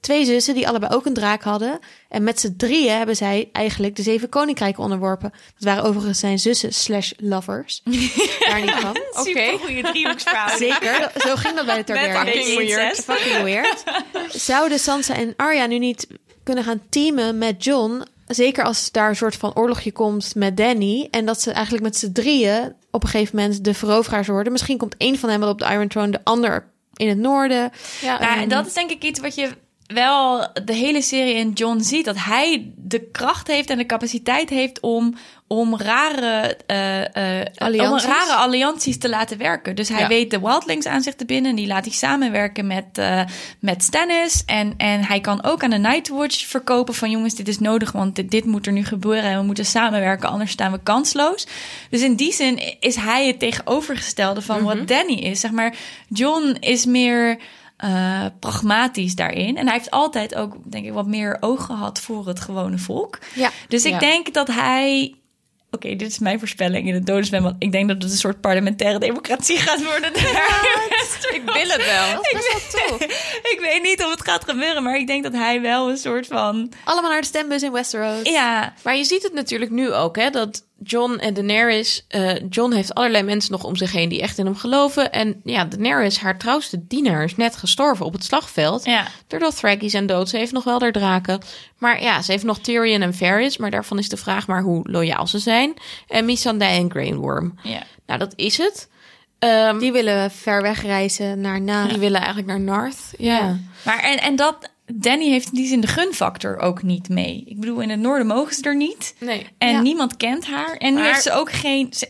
Twee zussen die allebei ook een draak hadden. En met z'n drieën hebben zij eigenlijk de zeven koninkrijken onderworpen. Dat waren overigens zijn zussen slash lovers. Daar niet van. Super goede driehoeksverhouding. Zeker, zo ging dat bij de Targaryens. beetje incest. Fucking weird. Zouden Sansa en Arya nu niet kunnen gaan teamen met John? Zeker als daar een soort van oorlogje komt met Danny. En dat ze eigenlijk met z'n drieën op een gegeven moment de veroveraars worden. Misschien komt één van hen wel op de Iron Throne, de ander in het noorden. Ja, Nou, en dat is denk ik iets wat je wel de hele serie in John ziet. Dat hij de kracht heeft en de capaciteit heeft om, om, rare, eh, eh, Allianties? om rare allianties te laten werken. Dus hij Ja. weet de Wildlings aan zich te binden. Die laat hij samenwerken met, eh met Stannis. En, en hij kan ook aan de Nightwatch verkopen van... jongens, dit is nodig, want dit, dit moet er nu gebeuren... en we moeten samenwerken, anders staan we kansloos. Dus in die zin is hij het tegenovergestelde van wat Danny is. Zeg maar, John is meer eh, pragmatisch daarin. En hij heeft altijd ook, denk ik, wat meer oog gehad voor het gewone volk. Ja. Dus ik Ja. denk dat hij. Oké, dit is mijn voorspelling in het dodenzwembad. Ik denk dat het een soort parlementaire democratie gaat worden. ik wil het wel. ik weet niet of het gaat gebeuren, maar ik denk dat hij wel een soort van. Allemaal naar de stembus in Westeros. Ja, Maar je ziet het natuurlijk nu ook, hè, dat John en Daenerys... eh, John heeft allerlei mensen nog om zich heen die echt in hem geloven. En ja, Daenerys, haar trouwste dienaar, is net gestorven op het slagveld. ja. Door Dothraki zijn dood. Ze heeft nog wel haar draken. Maar ja, ze heeft nog Tyrion en Varys. Maar daarvan is de vraag maar hoe loyaal ze zijn. En Missandei en Grey Worm. ja. Nou, dat is het. Ehm, Die willen ver weg reizen naar na. die willen eigenlijk naar North. Ja. Maar en, en dat. Danny heeft in die zin de gunfactor ook niet mee. Ik bedoel, in het noorden mogen ze er niet. Nee. En Ja. niemand kent haar. En nu Maar- heeft ze ook geen, ze-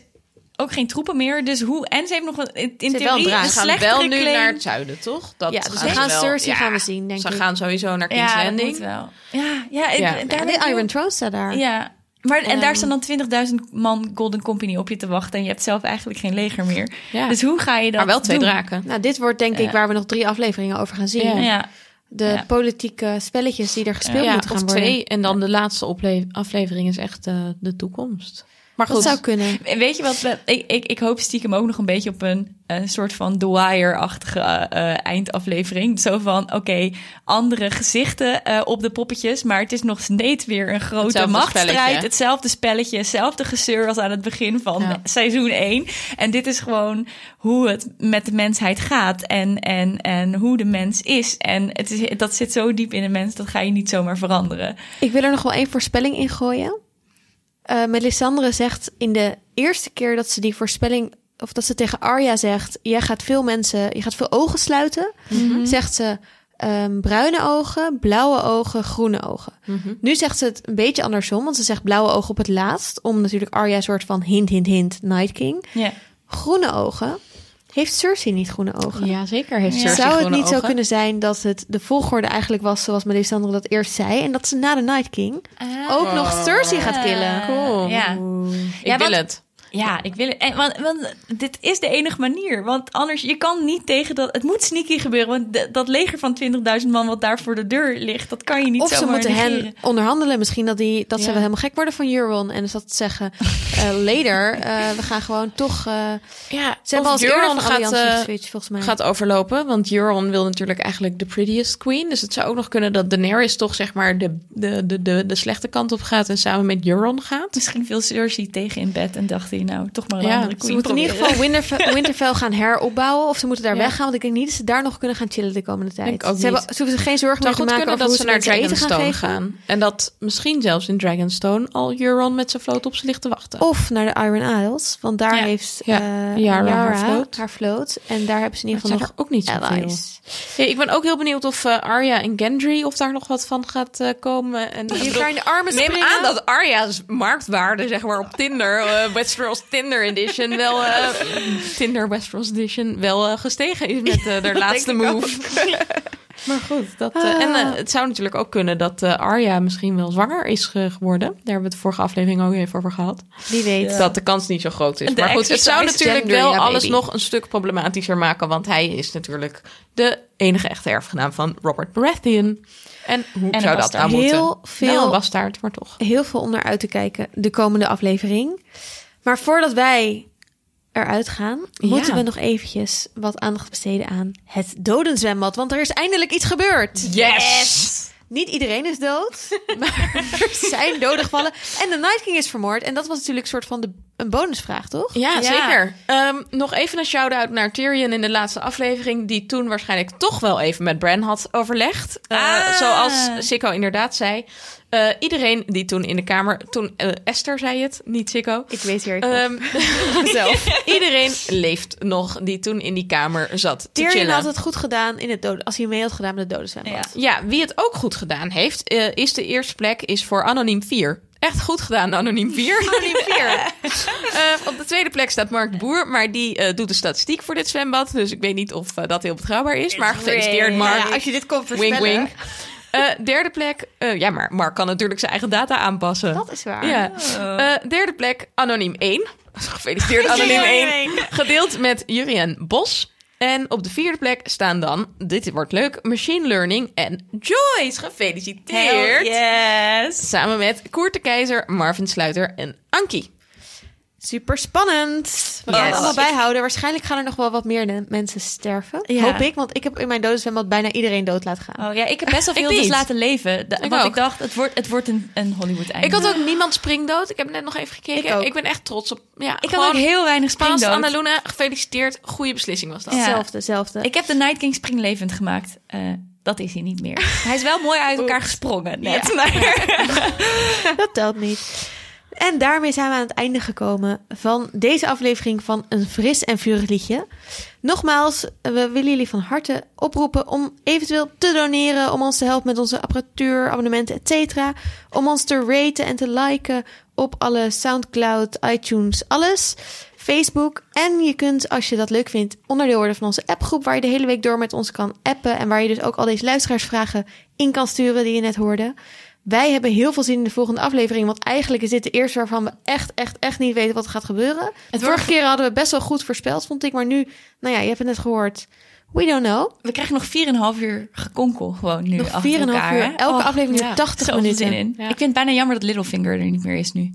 ook geen troepen meer. Dus hoe... En ze heeft nog een, in wel een theorie Ze gaan wel nu claim. naar het zuiden, toch? Dat Ja, dus we gaan Cersei gaan we zien, denk ze ik. gaan sowieso naar King's Ja, dat Landing. moet wel. Ja, ja, Ja. daar Ja, ben de Iron Throne staat daar. Ja. Maar, en daar Ehm. staan dan 20.000 man Golden Company op je te wachten. En je hebt zelf eigenlijk geen leger meer. Ja. Dus hoe ga je dat maar wel twee doen? draken. Nou, dit wordt denk ik waar we nog drie afleveringen over gaan zien. Ja. De Ja. politieke spelletjes die er gespeeld Ja, moeten of gaan worden. twee. En dan de laatste aflevering is echt eh, de toekomst. Maar Dat goed, zou kunnen. En Weet je wat? Ik, ik, ik hoop stiekem ook nog een beetje op een, een soort van The Wire-achtige eh, eindaflevering. Zo van, oké, andere gezichten eh, op de poppetjes. Maar het is nog steeds weer een grote Hetzelfde machtsstrijd. spelletje. Hetzelfde spelletje, hetzelfde gezeur als aan het begin van Ja. seizoen 1. En dit is gewoon hoe het met de mensheid gaat. En, en, en hoe de mens is. En het is, dat zit zo diep in de mens, dat ga je niet zomaar veranderen. Ik wil er nog wel één voorspelling in gooien. Eh Melisandre zegt in de eerste keer dat ze die voorspelling... of dat ze tegen Arya zegt... jij gaat veel mensen, je gaat veel ogen sluiten... zegt ze ehm, bruine ogen, blauwe ogen, groene ogen. Nu zegt ze het een beetje andersom... want ze zegt blauwe ogen op het laatst... om natuurlijk Arya een soort van hint, hint, hint, Night King. Groene ogen... Heeft Cersei niet groene ogen? ja, zeker heeft Ja. Cersei Zou het niet zo kunnen zijn dat het de volgorde eigenlijk was zoals Melisandre dat eerst zei... en dat ze na de Night King ook nog Cersei gaat killen? Cool. Ja. Ik Ja, wil want- het. Ja, ik wil. En, want, want dit is de enige manier. Want anders, je kan niet tegen dat. Het moet sneaky gebeuren. Want de- dat leger van 20.000 man wat daar voor de deur ligt, dat kan je niet Of ze zomaar moeten negeren. hen onderhandelen. Misschien dat, die, dat ze Ja. wel helemaal gek worden van Euron. En dus dat ze zeggen, eh, later, eh, we gaan gewoon toch... eh, Ja, ze hebben of al eerder Euron gaat, geswitcht, volgens mij. gaat overlopen. Want Euron wil natuurlijk eigenlijk de prettiest queen. Dus het zou ook nog kunnen dat Daenerys toch zeg maar de, de, de, de, de slechte kant op gaat en samen met Euron gaat. Misschien viel Cersei tegen in bed en dacht hij, nou, toch maar een Ja, andere ze moeten in ieder geval Winterfell, Winterfell gaan heropbouwen. Of ze moeten daar Ja. weggaan. Want ik denk niet dat ze daar nog kunnen gaan chillen de komende tijd. Ze, hebben, ze hoeven zich geen zorgen meer te maken over dat ze naar Dragonstone gaan gaan. En dat misschien zelfs in Dragonstone al Euron met zijn vloot op ze ligt te wachten. Of naar de Iron Isles. Want daar Ja. heeft Ja. eh, Yara Yara, haar vloot. haar vloot. En daar hebben ze in ieder geval zijn nog ook niet zoveel. Ja, ik ben ook heel benieuwd of eh, Arya en Gendry of daar nog wat van gaat eh, komen. En, Die elkaar in de armen Neem aan dat Arya's marktwaarde, zeg maar, op Tinder, eh, Westeros Tinder Edition, wel, eh, Tinder Westeros Edition, wel eh, gestegen is met eh, haar laatste move. maar goed, dat, en Ah. het zou natuurlijk ook kunnen dat Arya misschien wel zwanger is ge- geworden. Daar hebben we het de vorige aflevering ook even over gehad. Wie weet. Dat de kans niet zo groot is. De maar goed, het zou natuurlijk gender, wel ja, alles baby. nog een stuk problematischer maken. Want hij is natuurlijk de enige echte erfgenaam van Robert Baratheon. En hoe zou dat nou moeten? Heel veel- Wel een bastaard, maar toch. heel veel om naar uit te kijken de komende aflevering. Maar voordat wij eruit gaan, moeten we nog eventjes wat aandacht besteden aan het dodenzwembad. Want er is eindelijk iets gebeurd. Yes! Niet iedereen is dood, maar er zijn doden gevallen. En de Night King is vermoord. En dat was natuurlijk een soort van de, een bonusvraag, toch? Ja, Ja. zeker. Ehm, nog even een shout-out naar Tyrion in de laatste aflevering... die toen waarschijnlijk toch wel even met Bran had overlegd. Eh, Ah. Zoals Sikko inderdaad zei. Eh, iedereen die toen in de kamer... Toen eh, Esther zei het, niet Sikko. Ik weet hier Ehm, zelf. Iedereen leeft nog die toen in die kamer zat te Tyrion chillen. had het goed gedaan in het doden, als hij mee had gedaan met het dodenzwembad. Ja. Ja, wie het ook goed gedaan heeft, eh, is de eerste plek is voor Anoniem 4. Echt goed gedaan, Anoniem 4. Anoniem 4. op de tweede plek staat Mark de Boer, maar die eh, doet de statistiek voor dit zwembad. Dus ik weet niet of eh, dat heel betrouwbaar is. Maar gefeliciteerd, Mark. Ja, als je dit voorspellen. wink. Eh, derde plek, eh, ja, maar Mark kan natuurlijk zijn eigen data aanpassen. Dat is waar. Ja. Eh, derde plek, Anoniem 1. Gefeliciteerd, Anoniem 1. Gedeeld met Jurien Bos. En op de vierde plek staan dan, dit wordt leuk, Machine Learning en Joyce. Gefeliciteerd. Yes! Samen met Koert de Keizer, Marvin Sluiter en Ankie. Super spannend. We gaan Yes. het allemaal bijhouden. Waarschijnlijk gaan er nog wel wat meer mensen sterven. Ja. Hoop ik, want ik heb in mijn dodenzwembad bijna iedereen dood laten gaan. Oh ja, ik heb best wel veel dus laten leven. Da- Ik want ook. ik dacht, het wordt, het wordt een, een Hollywood einde. Ik had ook niemand springdood. Ik heb net nog even gekeken. Ik Ik, ook. ben echt trots op. Ja, ik had ook heel weinig Spaans, springdood. Annaluna, gefeliciteerd. Goede beslissing was dat. Ja. Hetzelfde, hetzelfde. Ik heb de Night King springlevend gemaakt. Eh, dat is hij niet meer. Hij is wel mooi uit elkaar gesprongen net. Maar... Dat telt niet. En daarmee zijn we aan het einde gekomen van deze aflevering van Een Fris en Vurig Liedje. Nogmaals, we willen jullie van harte oproepen om eventueel te doneren, om ons te helpen met onze apparatuur, abonnementen, et cetera. Om ons te raten en te liken op alle Soundcloud, iTunes, alles. Facebook. En je kunt, als je dat leuk vindt, onderdeel worden van onze appgroep, waar je de hele week door met ons kan appen. En waar je dus ook al deze luisteraarsvragen in kan sturen die je net hoorde. Wij hebben heel veel zin in de volgende aflevering. Want eigenlijk is dit de eerste waarvan we echt, echt, echt niet weten wat er gaat gebeuren. Het vorige keer hadden we best wel goed voorspeld, vond ik. Maar nu, nou ja, je hebt het net gehoord. We don't know. We krijgen nog 4,5 uur gekonkel gewoon nu Nog 4,5 achter elkaar. uur. hè? Elke Oh, aflevering ja. duurt 80 zoveel minuten. zin in. Ja. Ik vind het bijna jammer dat Littlefinger er niet meer is nu.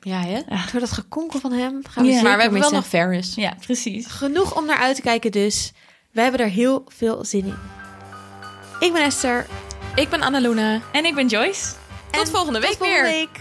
Ja, hè? Door dat gekonkel van hem gaan we Ja. Maar we hebben wel nog Ferris. Ja, precies. Genoeg om naar uit te kijken dus. We hebben er heel veel zin in. Ik ben Esther. Ik ben Annaluna. En ik ben Joyce. Tot volgende week Tot volgende weer. week.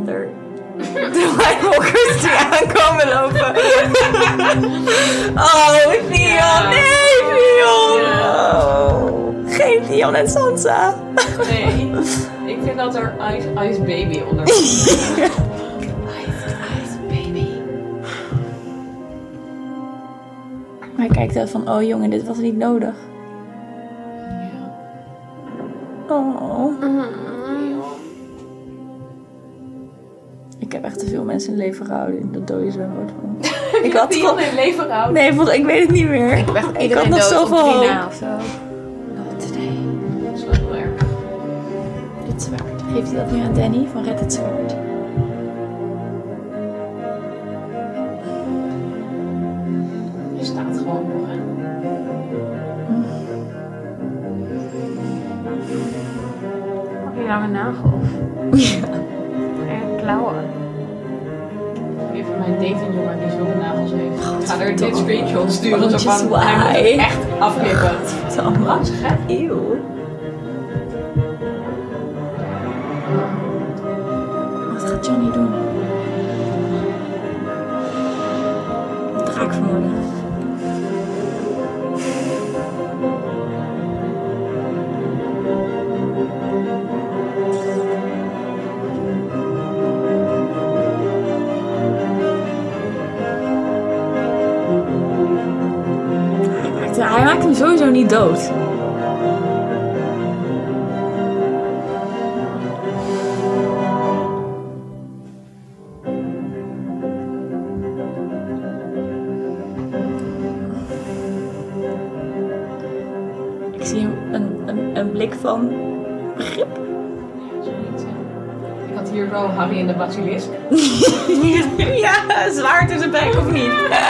Onder de White Walkers die aankomen lopen. Oh, Theon, nee, Theon. Oh, geen Theon en Sansa. Nee, ik vind dat er Ice, Ice Baby onder Maar hij kijkt wel van, oh jongen, dit was niet nodig. Mensen in leven gehouden in dat dode zwembad. Ik had Die gewoon... in leven gehouden. Nee, want ik weet het niet meer. Ik, Iedereen had nog zoveel hoop. of zo. Dat is wel heel erg. Dit zwaard. Geeft hij dat nu aan Danny van Red het Zwaard? Je staat gewoon nog, hè. Heb je nou een nagel? Ja. En klauwen. Mijn datingjongen die zulke nagels heeft. Ik ga er dit screenshot sturen. Zo van, hij moet echt afknippen. Allemaal. Eeuw. Dood. Ik zie een, een, een, blik van begrip. Ik had hier wel Harry en de Basilisk. ja, zwaard tussen bek of niet?